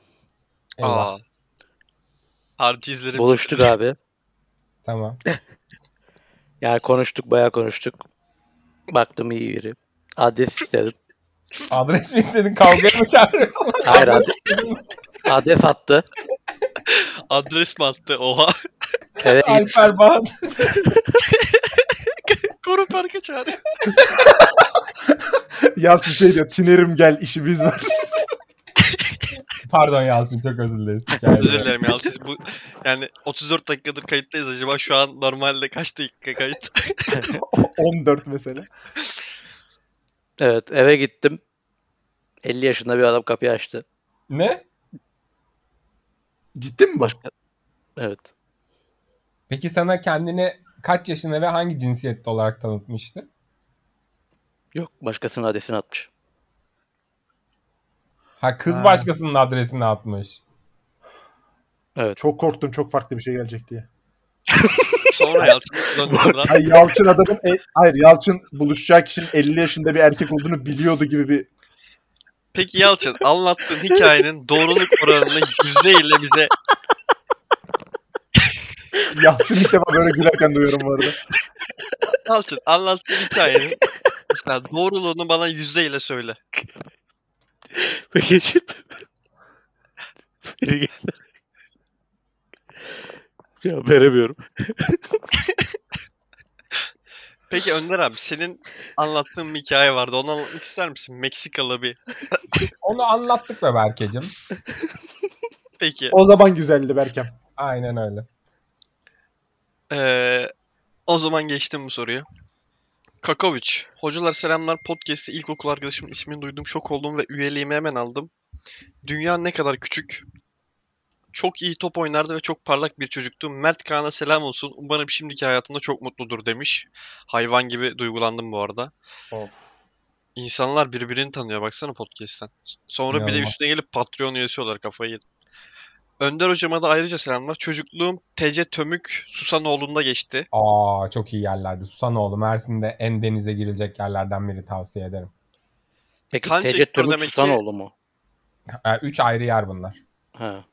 Speaker 4: Eyvah.
Speaker 2: Aa. Harbi izlerim.
Speaker 3: Buluştuk abi.
Speaker 4: Tamam.
Speaker 3: Yani konuştuk, bayağı konuştuk. Baktım iyi biri. Adres istedim.
Speaker 4: Adres mi istedin? Kavgaya mı çağırıyorsun?
Speaker 3: Hayır
Speaker 4: Adres
Speaker 3: adres, attı.
Speaker 2: Adres mi attı? Oha.
Speaker 3: Eve git.
Speaker 4: Alper Bağın.
Speaker 2: Koru parka çağırıyor.
Speaker 5: Yalçın şey diyor. Tinerim gel işi biz var.
Speaker 4: Pardon Yalçın çok özür dileriz.
Speaker 2: Özür dilerim ya. Siz bu yani 34 dakikadır kayıttayız acaba şu an normalde kaç dakika kayıt?
Speaker 5: 14 mesela.
Speaker 3: Evet eve gittim. 50 yaşında bir adam kapıyı açtı.
Speaker 4: Ne?
Speaker 5: Ciddi mi?
Speaker 3: Başka Evet.
Speaker 4: Peki sana kendini kaç yaşında ve hangi cinsiyette olarak tanıtmıştı?
Speaker 3: Yok başkasının adresini atmış.
Speaker 4: Ha kız
Speaker 5: Ha.
Speaker 4: başkasının adresini atmış.
Speaker 5: Çok korktum çok farklı bir şey gelecek diye.
Speaker 2: Sonra Yalçın döndü oradan.
Speaker 5: Hayır Yalçın adamın e- hayır Yalçın buluşacağı kişinin 50 yaşında bir erkek olduğunu biliyordu gibi bir
Speaker 2: Peki Yalçın anlattığın hikayenin doğruluk oranını %50 bize
Speaker 5: Yalçın ilk defa böyle gülerken duyuyorum bu arada.
Speaker 2: Yalçın anlattığın hikayenin mesela doğruluğunu bana %50 söyle.
Speaker 3: Peki şimdi. Biri geldi. Ya veremiyorum.
Speaker 2: Peki Önder abi senin anlattığın bir hikaye vardı. Onu anlatmak ister misin? Meksikalı bir.
Speaker 4: Onu anlattık be Berke'cim.
Speaker 2: Peki.
Speaker 5: O zaman güzeldi Berkem.
Speaker 4: Aynen öyle.
Speaker 2: Ee, o zaman geçtim bu soruyu. Kakoviç. Hocalar selamlar. Podcast'te ilkokul arkadaşımın ismini duydum. Şok oldum ve üyeliğimi hemen aldım. Dünya ne kadar küçük. Çok iyi top oynardı ve çok parlak bir çocuktu. Mert Kaan'a selam olsun. Umarım şimdiki hayatında çok mutludur demiş. Hayvan gibi duygulandım bu arada.
Speaker 5: Of.
Speaker 2: İnsanlar birbirini tanıyor baksana podcast'ten. Sonra bir de üstüne gelip Patreon üyesi olarak kafayı yedim. Önder hocama da ayrıca selamlar. Çocukluğum TC Tömük Susanoğlu'nda geçti.
Speaker 4: Aa çok iyi yerlerdi. Susanoğlu Mersin'de en denize girilecek yerlerden biri tavsiye ederim.
Speaker 3: Peki
Speaker 2: Kan
Speaker 3: TC Tömük
Speaker 2: demek ki-
Speaker 3: Susanoğlu mu?
Speaker 4: Ee, üç ayrı yer bunlar.
Speaker 3: Ha.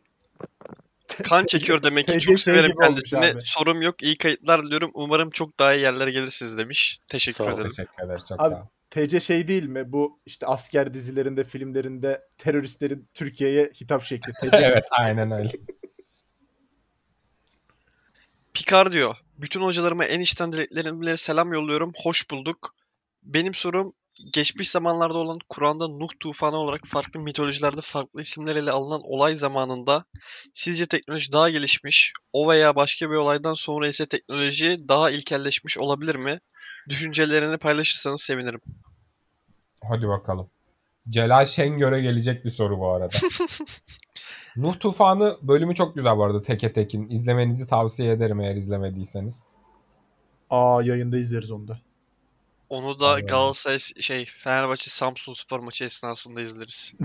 Speaker 2: Kan çekiyor demek ki
Speaker 5: TC
Speaker 2: çok
Speaker 5: şey
Speaker 2: severim
Speaker 5: gibi olmuş
Speaker 2: kendisini.
Speaker 5: abi.
Speaker 2: Sorum yok. iyi kayıtlar diliyorum. Umarım çok daha iyi yerlere gelirsiniz demiş. Teşekkür
Speaker 3: Sağ ol.
Speaker 2: ederim.
Speaker 4: Teşekkür ederiz çok
Speaker 5: Abi-
Speaker 4: sağ ol.
Speaker 5: TC şey değil mi? Bu işte asker dizilerinde, filmlerinde teröristlerin Türkiye'ye hitap şekli. TC.
Speaker 4: evet aynen öyle.
Speaker 2: Pikar diyor. Bütün hocalarıma en içten dileklerimle selam yolluyorum. Hoş bulduk. Benim sorum geçmiş zamanlarda olan Kur'an'da Nuh tufanı olarak farklı mitolojilerde farklı isimlerle alınan olay zamanında sizce teknoloji daha gelişmiş, o veya başka bir olaydan sonra ise teknoloji daha ilkelleşmiş olabilir mi? Düşüncelerini paylaşırsanız sevinirim.
Speaker 4: Hadi bakalım. Celal Şengör'e gelecek bir soru bu arada. Nuh Tufanı bölümü çok güzel bu arada teke tekin. İzlemenizi tavsiye ederim eğer izlemediyseniz.
Speaker 5: Aa yayında izleriz onu da.
Speaker 2: Onu da
Speaker 4: Anladım.
Speaker 2: Galatasaray şey Fenerbahçe Samsun Spor maçı esnasında izleriz.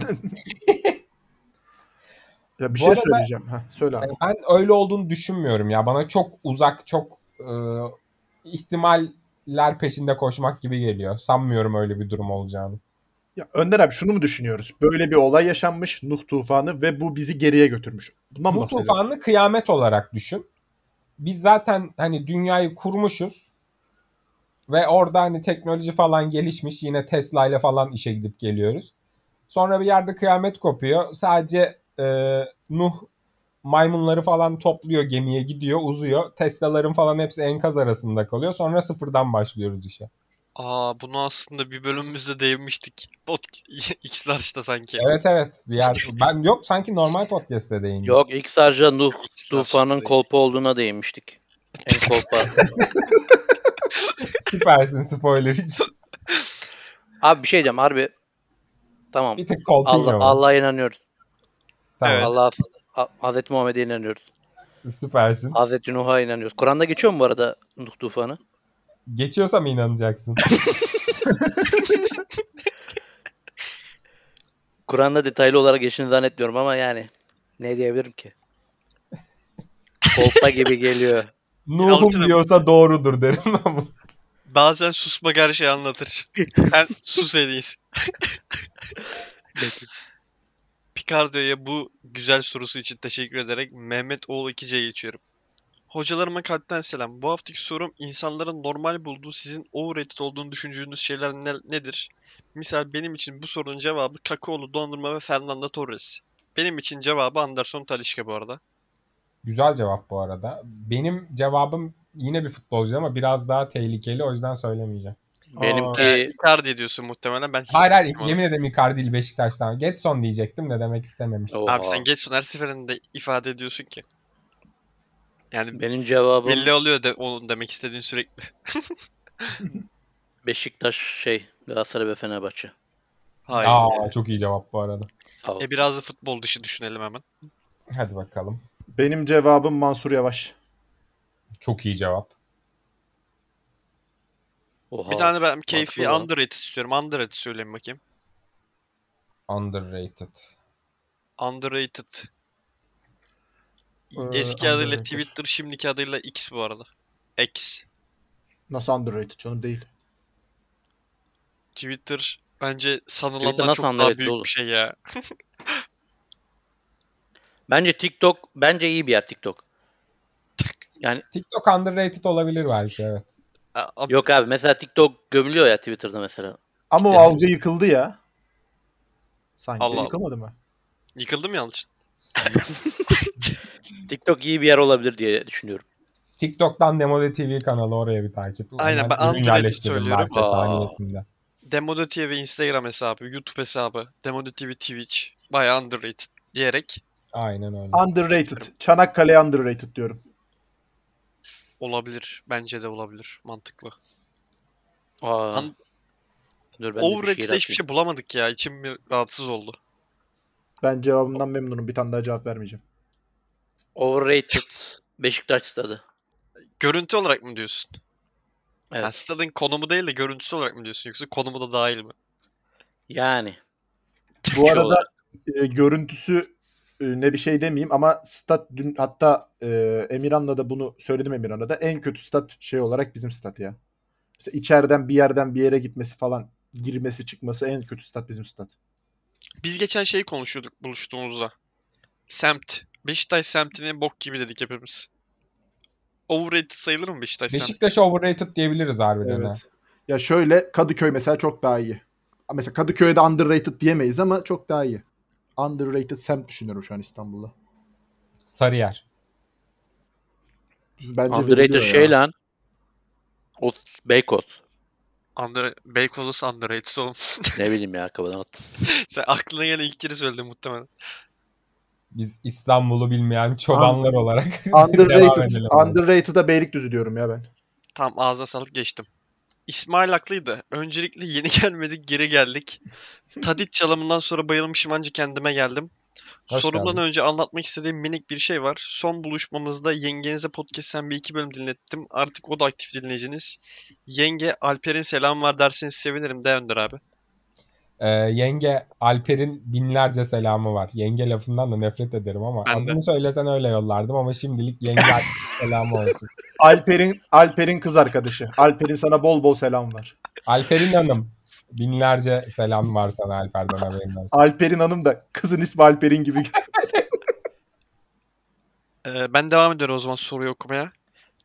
Speaker 5: Ya bir
Speaker 4: Bu
Speaker 5: şey
Speaker 4: arada-
Speaker 5: söyleyeceğim. Heh, söyle abi.
Speaker 4: Yani ben öyle olduğunu düşünmüyorum ya. Bana çok uzak, çok e, ihtimaller peşinde koşmak gibi geliyor. Sanmıyorum öyle bir durum olacağını.
Speaker 5: Ya Önder abi şunu mu düşünüyoruz? Böyle bir olay yaşanmış Nuh tufanı ve bu bizi geriye götürmüş. Bundan
Speaker 4: Nuh tufanını kıyamet olarak düşün. Biz zaten hani dünyayı kurmuşuz. Ve orada hani teknoloji falan gelişmiş. Yine Tesla ile falan işe gidip geliyoruz. Sonra bir yerde kıyamet kopuyor. Sadece e, Nuh maymunları falan topluyor gemiye gidiyor uzuyor. Tesla'ların falan hepsi enkaz arasında kalıyor. Sonra sıfırdan başlıyoruz işe.
Speaker 2: Aa bunu aslında bir bölümümüzde değinmiştik. Bot X-Large'da sanki.
Speaker 4: Evet evet bir yer. Ben yok sanki normal podcast'te değindim.
Speaker 3: Yok ilk sarca Nuh
Speaker 2: X-Large'da
Speaker 3: tufanın kolpa olduğuna değinmiştik. En kolpa.
Speaker 4: Süpersin spoiler için.
Speaker 3: Abi bir şey diyeceğim harbi. Tamam.
Speaker 4: Bir tık
Speaker 3: Allah. Allah'a inanıyoruz.
Speaker 4: Tamam,
Speaker 2: Evet.
Speaker 3: Allah Ha- Hazreti Muhammed'e inanıyoruz.
Speaker 4: süpersin.
Speaker 3: Hazreti Nuh'a inanıyoruz. Kur'an'da geçiyor mu bu arada Nuh tufanı?
Speaker 4: Geçiyorsa mı inanacaksın?
Speaker 3: Kur'an'da detaylı olarak geçtiğini zannetmiyorum ama yani ne diyebilirim ki? Kolpa gibi geliyor.
Speaker 4: Nuh'um diyorsa doğrudur derim ama.
Speaker 2: Bazen susmak her şeyi anlatır. Sen sus iyisi. Picardo'ya bu güzel sorusu için teşekkür ederek Mehmet Oğul 2C'ye geçiyorum. Hocalarıma kalpten selam. Bu haftaki sorum insanların normal bulduğu sizin overrated olduğunu düşündüğünüz şeyler ne- nedir? Misal benim için bu sorunun cevabı kakaolu dondurma ve Fernando Torres. Benim için cevabı Anderson Talisca bu arada.
Speaker 4: Güzel cevap bu arada. Benim cevabım yine bir futbolcu ama biraz daha tehlikeli o yüzden söylemeyeceğim.
Speaker 3: Benimki
Speaker 2: Ee, Icardi diyorsun muhtemelen. Ben
Speaker 4: Hayır hayır
Speaker 2: onu.
Speaker 4: yemin ederim Icardi değil Beşiktaş'tan. Getson diyecektim de demek istememiş.
Speaker 3: Oha.
Speaker 2: Abi sen Getson her seferinde ifade ediyorsun ki. Yani
Speaker 3: benim cevabım
Speaker 2: belli oluyor de, onun demek istediğin sürekli.
Speaker 3: Beşiktaş şey Galatasaray ve Fenerbahçe.
Speaker 2: Hayır.
Speaker 4: Aa çok iyi cevap bu arada.
Speaker 3: Sağ ol.
Speaker 2: E biraz da futbol dışı düşünelim hemen.
Speaker 4: Hadi bakalım.
Speaker 5: Benim cevabım Mansur Yavaş.
Speaker 4: Çok iyi cevap.
Speaker 3: Oha.
Speaker 2: Bir tane ben keyfi
Speaker 3: lan.
Speaker 2: underrated istiyorum. Underrated söyleyeyim bakayım.
Speaker 4: Underrated.
Speaker 2: Underrated.
Speaker 5: Ee,
Speaker 2: Eski adıyla
Speaker 5: underrated.
Speaker 2: Twitter, şimdiki adıyla X bu arada. X.
Speaker 5: Nasıl underrated canım değil.
Speaker 2: Twitter bence
Speaker 3: Twitter
Speaker 2: sanılandan
Speaker 3: nasıl
Speaker 2: çok daha
Speaker 3: underrated
Speaker 2: büyük
Speaker 3: oğlum?
Speaker 2: bir şey ya.
Speaker 3: Bence TikTok bence iyi bir yer TikTok. Yani
Speaker 4: TikTok underrated olabilir belki evet.
Speaker 3: Yok abi mesela TikTok gömülüyor ya Twitter'da mesela.
Speaker 5: Ama o algı yıkıldı ya. Sanki
Speaker 2: Allah Allah.
Speaker 5: yıkılmadı mı?
Speaker 2: Yıkıldım yanlış.
Speaker 3: TikTok iyi bir yer olabilir diye düşünüyorum.
Speaker 4: TikTok'tan Demode TV kanalı oraya bir takip.
Speaker 2: Aynen, ben
Speaker 4: yerleştirdim
Speaker 2: söylüyorum.
Speaker 4: saniyesinde.
Speaker 2: Demode TV Instagram hesabı, YouTube hesabı, Demode TV Twitch. Bayağı underrated diyerek
Speaker 4: Aynen öyle.
Speaker 5: Underrated. Çanakkale underrated diyorum.
Speaker 2: Olabilir. Bence de olabilir. Mantıklı.
Speaker 3: Aa.
Speaker 2: An-
Speaker 3: Dur ben de bir şehir
Speaker 2: Overrated'de hiçbir
Speaker 3: atayım.
Speaker 2: şey bulamadık ya. İçim bir rahatsız oldu.
Speaker 5: Ben cevabımdan memnunum. Bir tane daha cevap vermeyeceğim.
Speaker 3: Overrated Beşiktaş stadı.
Speaker 2: Görüntü olarak mı diyorsun?
Speaker 3: Evet.
Speaker 2: Yani stadın konumu değil de görüntüsü olarak mı diyorsun? Yoksa konumu da dahil mi?
Speaker 3: Yani.
Speaker 5: Bu arada e, görüntüsü ne bir şey demeyeyim ama stat dün hatta e, Emirhan'la da bunu söyledim Emirhan'a da en kötü stat şey olarak bizim stat ya. Mesela içeriden bir yerden bir yere gitmesi falan girmesi çıkması en kötü stat bizim stat.
Speaker 2: Biz geçen şeyi konuşuyorduk buluştuğumuzda. Semt. Beşiktaş semtini bok gibi dedik hepimiz. Overrated sayılır mı Beşiktaş semti?
Speaker 4: Beşiktaş overrated diyebiliriz harbiden. ha.
Speaker 5: Evet. Ya şöyle Kadıköy mesela çok daha iyi. Mesela Kadıköy'de underrated diyemeyiz ama çok daha iyi. Underrated semt düşünüyorum şu an İstanbul'da.
Speaker 4: Sarıyer.
Speaker 5: Bence
Speaker 3: Underrated şey
Speaker 5: ya.
Speaker 3: lan. O Beykoz.
Speaker 2: Under, Beykoz'u underrated oğlum.
Speaker 3: Ne bileyim ya kafadan attım.
Speaker 2: Sen aklına gelen ilk kere söyledin muhtemelen.
Speaker 4: Biz İstanbul'u bilmeyen çobanlar olarak devam
Speaker 5: Underrated,
Speaker 4: edelim.
Speaker 5: underrated'a Beylikdüzü diyorum ya ben.
Speaker 2: Tamam ağzına sağlık geçtim. İsmail haklıydı. Öncelikle yeni gelmedik geri geldik. Tadiç çalımından sonra bayılmışım anca kendime geldim.
Speaker 4: Hoş
Speaker 2: Sorumdan
Speaker 4: geldin.
Speaker 2: önce anlatmak istediğim minik bir şey var. Son buluşmamızda yengenize podcast'ten bir iki bölüm dinlettim. Artık o da aktif dinleyiciniz. Yenge Alper'in selam var derseniz sevinirim de Önder abi.
Speaker 4: Ee, yenge Alper'in binlerce selamı var. Yenge lafından da nefret ederim ama
Speaker 2: Ben de.
Speaker 4: adını söylesen öyle yollardım ama şimdilik yenge selamı olsun.
Speaker 5: Alper'in Alper'in kız arkadaşı. Alper'in sana bol bol selam var.
Speaker 4: Alper'in hanım binlerce selam var sana Alper'den haberin olsun.
Speaker 5: Alper'in hanım da kızın ismi Alper'in gibi.
Speaker 2: Ee, ben devam ediyorum o zaman soruyu okumaya.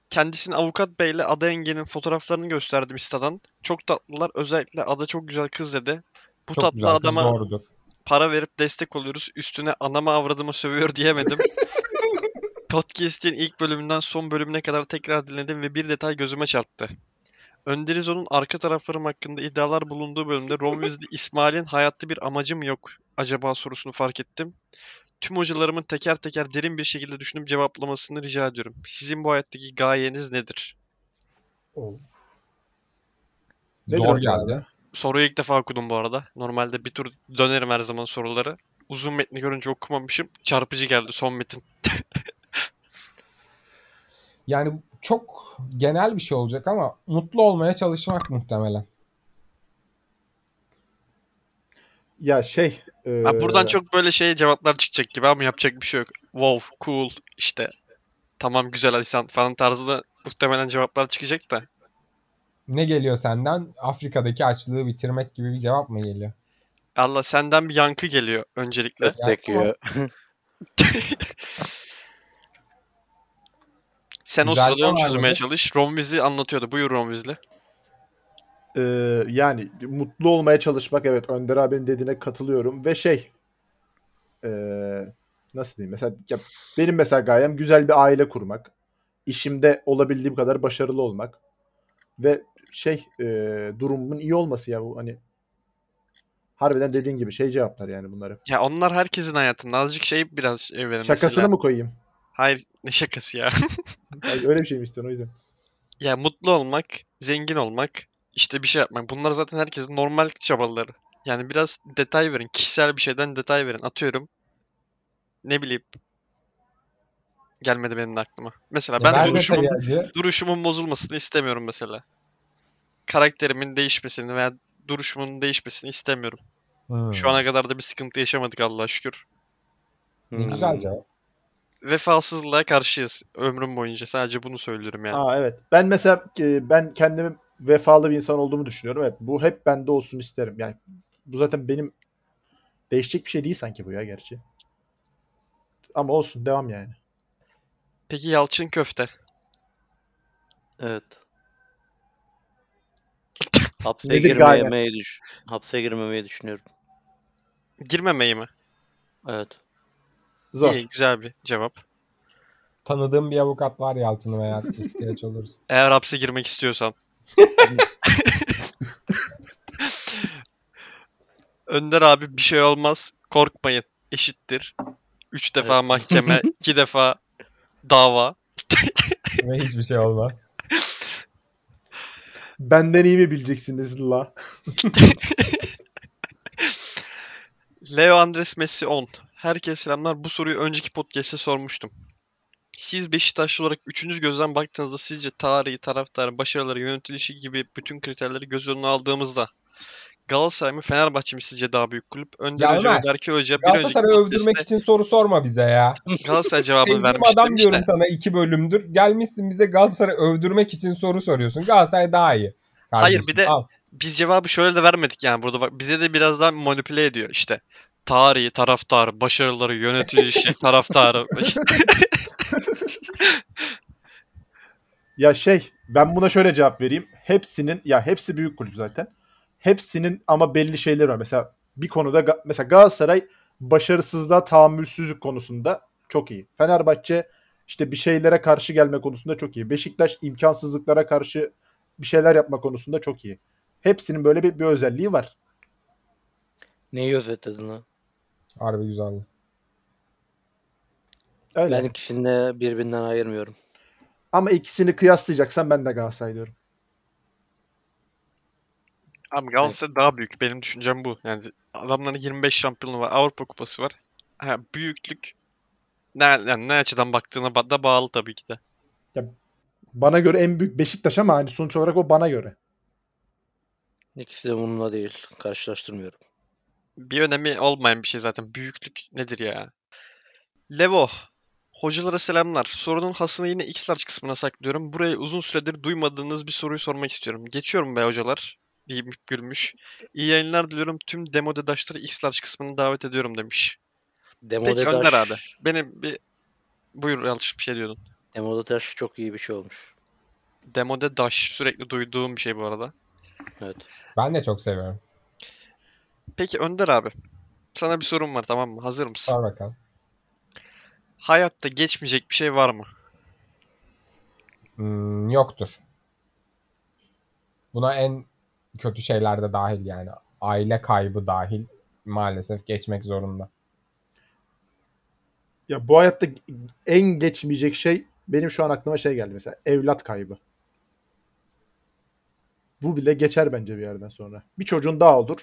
Speaker 2: Kendisini avukat beyle Ada yengenin fotoğraflarını gösterdim Insta'dan. Çok tatlılar. Özellikle Ada çok güzel kız dedi. Bu
Speaker 4: Çok
Speaker 2: tatlı
Speaker 4: güzel kız
Speaker 2: adama
Speaker 4: doğrudur.
Speaker 2: para verip destek oluyoruz. Üstüne anama avradımı sövüyor diyemedim. Podcast'in ilk bölümünden son bölümüne kadar tekrar dinledim ve bir detay gözüme çarptı. Önderizo'nun arka taraflarım hakkında iddialar bulunduğu bölümde Ron Weasley İsmail'in hayatta bir amacım yok acaba sorusunu fark ettim. Tüm hocalarımın teker teker derin bir şekilde düşünüp cevaplamasını rica ediyorum. Sizin bu hayattaki gayeniz nedir?
Speaker 5: Nedir
Speaker 4: Zor geldi.
Speaker 2: Soruyu ilk defa okudum bu arada. Normalde bir tur dönerim her zaman soruları. Uzun metni görünce okumamışım. Çarpıcı geldi son metin.
Speaker 4: Yani çok genel bir şey olacak ama mutlu olmaya çalışmak muhtemelen.
Speaker 5: Ya şey. e,
Speaker 2: Ha, buradan çok böyle şey cevaplar çıkacak gibi ama yapacak bir şey yok. Wow, cool, işte tamam güzel Alisan falan tarzı da muhtemelen cevaplar çıkacak da.
Speaker 4: Ne geliyor senden? Afrika'daki açlığı bitirmek gibi bir cevap mı geliyor?
Speaker 2: Allah senden bir yankı geliyor öncelikle.
Speaker 3: Destekliyor.
Speaker 2: Sen o
Speaker 4: Güzel
Speaker 2: sırada onu çözmeye
Speaker 4: mıydı?
Speaker 2: çalış. Weasley anlatıyordu. Buyur Ron Weasley.
Speaker 5: e, yani mutlu olmaya çalışmak evet Önder abinin dediğine katılıyorum ve şey e, nasıl diyeyim mesela ya benim mesela gayem güzel bir aile kurmak. işimde olabildiğim kadar başarılı olmak ve şey e, durumumun iyi olması ya bu hani harbiden dediğin gibi şey cevaplar yani bunları.
Speaker 2: Ya onlar herkesin hayatında. Azıcık şey biraz şey verin
Speaker 5: Şakasını
Speaker 2: mesela.
Speaker 5: mı koyayım?
Speaker 2: Hayır ne şakası ya.
Speaker 5: Ay, öyle bir şey mi istiyorsun o yüzden?
Speaker 2: Ya mutlu olmak, zengin olmak, işte bir şey yapmak. Bunlar zaten herkesin normal çabaları. Yani biraz detay verin. Kişisel bir şeyden detay verin. Atıyorum. Ne bileyim. Gelmedi benim de aklıma. Mesela ben
Speaker 4: Ver
Speaker 2: duruşumun, duruşumun bozulmasını istemiyorum mesela. Karakterimin değişmesini veya duruşumun değişmesini istemiyorum.
Speaker 4: Hmm.
Speaker 2: Şu ana kadar da bir sıkıntı yaşamadık Allah'a şükür.
Speaker 4: Ne güzel
Speaker 3: Hmm.
Speaker 4: cevap.
Speaker 2: Vefasızlığa karşıyız ömrüm boyunca. Sadece bunu söylüyorum yani.
Speaker 5: Aa evet. Ben mesela e, ben kendimi vefalı bir insan olduğumu düşünüyorum. Evet bu hep bende olsun isterim. Yani bu zaten benim değişecek bir şey değil sanki bu ya gerçi. Ama olsun devam yani.
Speaker 2: Peki Yalçın Köfte.
Speaker 3: Evet. Hapse girmemeyi düş Hapse girmemeyi düşünüyorum.
Speaker 2: Girmemeyi mi?
Speaker 3: Evet.
Speaker 5: Zor.
Speaker 2: İyi, güzel bir cevap.
Speaker 4: Tanıdığım bir avukat var Yalçın'ı veya ihtiyaç olursa.
Speaker 2: Eğer hapse girmek istiyorsan. Önder abi bir şey olmaz. Korkmayın. Eşittir. Üç defa
Speaker 3: Evet.
Speaker 2: mahkeme, iki defa dava.
Speaker 4: Ve hiçbir şey olmaz.
Speaker 5: Benden iyi mi bileceksiniz la?
Speaker 2: Leo Andres Messi 10. Herkese selamlar. Bu soruyu önceki podcast'te sormuştum. Siz Beşiktaşlı olarak üçüncü gözden baktığınızda sizce tarihi, taraftarı, başarıları, yönetilişi gibi bütün kriterleri göz önüne aldığımızda Galatasaray mı Fenerbahçe mi sizce daha büyük kulüp? Önder
Speaker 4: Ya
Speaker 2: Hoca ve
Speaker 4: Ömer,
Speaker 2: Berke Hoca bir önceki
Speaker 4: Galatasaray'ı övdürmek
Speaker 2: podcast'te
Speaker 4: için soru sorma bize ya.
Speaker 2: Galatasaray cevabını vermiş
Speaker 4: adam diyorum
Speaker 2: de.
Speaker 4: sana iki bölümdür. Gelmişsin bize Galatasaray'ı övdürmek için soru soruyorsun. Galatasaray daha iyi.
Speaker 2: Hayır,
Speaker 4: Kardeşim,
Speaker 2: bir de-
Speaker 4: al.
Speaker 2: Biz cevabı şöyle de vermedik yani burada bak bize de biraz daha manipüle ediyor işte. Tarihi, taraftarı, başarıları, yönetilişi, taraftarı. işte.
Speaker 5: Ya şey ben buna şöyle cevap vereyim. Hepsinin ya hepsi büyük kulüp zaten. Hepsinin ama belli şeyleri var. Mesela bir konuda mesela Galatasaray başarısızlığa tahammülsüzlük konusunda çok iyi. Fenerbahçe işte bir şeylere karşı gelme konusunda çok iyi. Beşiktaş imkansızlıklara karşı bir şeyler yapma konusunda çok iyi. Hepsinin böyle bir, bir özelliği var.
Speaker 3: Neyi özetledin lan?
Speaker 4: Harbi güzeldi.
Speaker 5: Öyle.
Speaker 3: Ben ikisini de birbirinden ayırmıyorum.
Speaker 5: Ama ikisini kıyaslayacaksan ben de Galatasaray diyorum.
Speaker 2: Abi Galatasaray daha büyük. Benim düşüncem bu. Yani adamların 25 şampiyonluğu var. Avrupa Kupası var. Ha, büyüklük ne, yani ne açıdan baktığına ba- da bağlı tabii ki de.
Speaker 5: Bana göre en büyük Beşiktaş ama hani sonuç olarak o bana göre.
Speaker 3: İkisi de bununla değil. Karşılaştırmıyorum.
Speaker 2: Bir önemi olmayan bir şey zaten. Büyüklük nedir ya? Levo. Hocalara selamlar. Sorunun hasını yine X-Large kısmına saklıyorum. Buraya uzun süredir duymadığınız bir soruyu sormak istiyorum. Geçiyorum be hocalar. Deyip gülmüş. İyi yayınlar diliyorum. Tüm demo dedaşları X-Large kısmına davet ediyorum demiş.
Speaker 3: Demo
Speaker 2: Peki
Speaker 3: Detaş-
Speaker 2: Önder abi. Benim bir... Buyur Yalçın bir şey diyordun.
Speaker 3: Demo Detaş çok iyi bir şey olmuş.
Speaker 2: Demode Dash sürekli duyduğum bir şey bu arada.
Speaker 3: Evet.
Speaker 4: Ben de çok seviyorum.
Speaker 2: Peki Önder abi. Sana bir sorum var tamam mı? Hazır mısın?
Speaker 4: Sor bakalım.
Speaker 2: Hayatta geçmeyecek bir şey var mı?
Speaker 4: Hmm, yoktur. Buna en kötü şeyler de dahil yani. Aile kaybı dahil maalesef geçmek zorunda.
Speaker 5: Ya bu hayatta en geçmeyecek şey benim şu an aklıma şey geldi mesela evlat kaybı. Bu bile geçer bence bir yerden sonra. Bir çocuğun daha olur.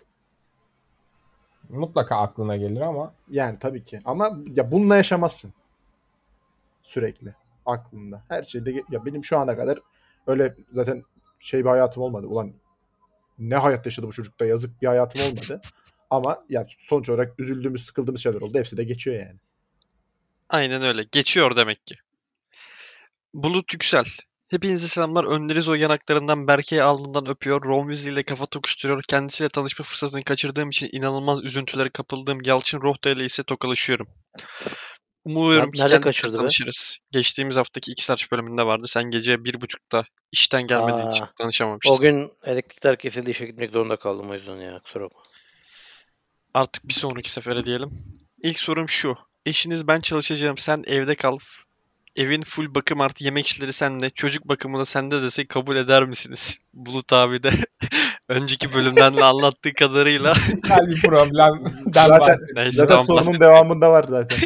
Speaker 4: Mutlaka aklına gelir ama
Speaker 5: Yani tabii ki. Ama ya bununla yaşamazsın. Sürekli. Aklında. Her şeyde ya benim şu ana kadar öyle zaten şey bir hayatım olmadı. Ulan ne hayat yaşadı bu çocuk da yazık bir hayatım olmadı. Ama ya sonuç olarak üzüldüğümüz, sıkıldığımız şeyler oldu. Hepsi de geçiyor yani.
Speaker 2: Aynen öyle. Geçiyor demek ki. Bulut Yüksel. Hepinize selamlar. Önderiz o yanaklarından Berke'yi alnından öpüyor. Ron Weasley ile kafa tokuşturuyor. Kendisiyle tanışma fırsatını kaçırdığım için inanılmaz üzüntülere kapıldığım Yalçın Rohta ile ise tokalaşıyorum. Umuyorum ki
Speaker 3: nerede kaçırdı be?
Speaker 2: tanışırız. Geçtiğimiz haftaki X-Large bölümünde vardı. Sen gece bir buçukta işten gelmediğin için
Speaker 3: Aa,
Speaker 2: tanışamamıştın.
Speaker 3: O gün elektrikler kesildi işe gitmek zorunda kaldım o yüzden ya kusura bakma.
Speaker 2: Artık bir sonraki sefere diyelim. İlk sorum şu. Eşiniz ben çalışacağım sen evde kal. Evin full bakım artı yemek işleri sende. Çocuk bakımı da sende dese kabul eder misiniz? Bulut abi de önceki bölümden de anlattığı kadarıyla.
Speaker 4: Bir problemden
Speaker 5: Zaten,
Speaker 4: bahsediyor.
Speaker 2: Neyse
Speaker 5: zaten sorunun
Speaker 2: bahsettik.
Speaker 5: devamında var zaten.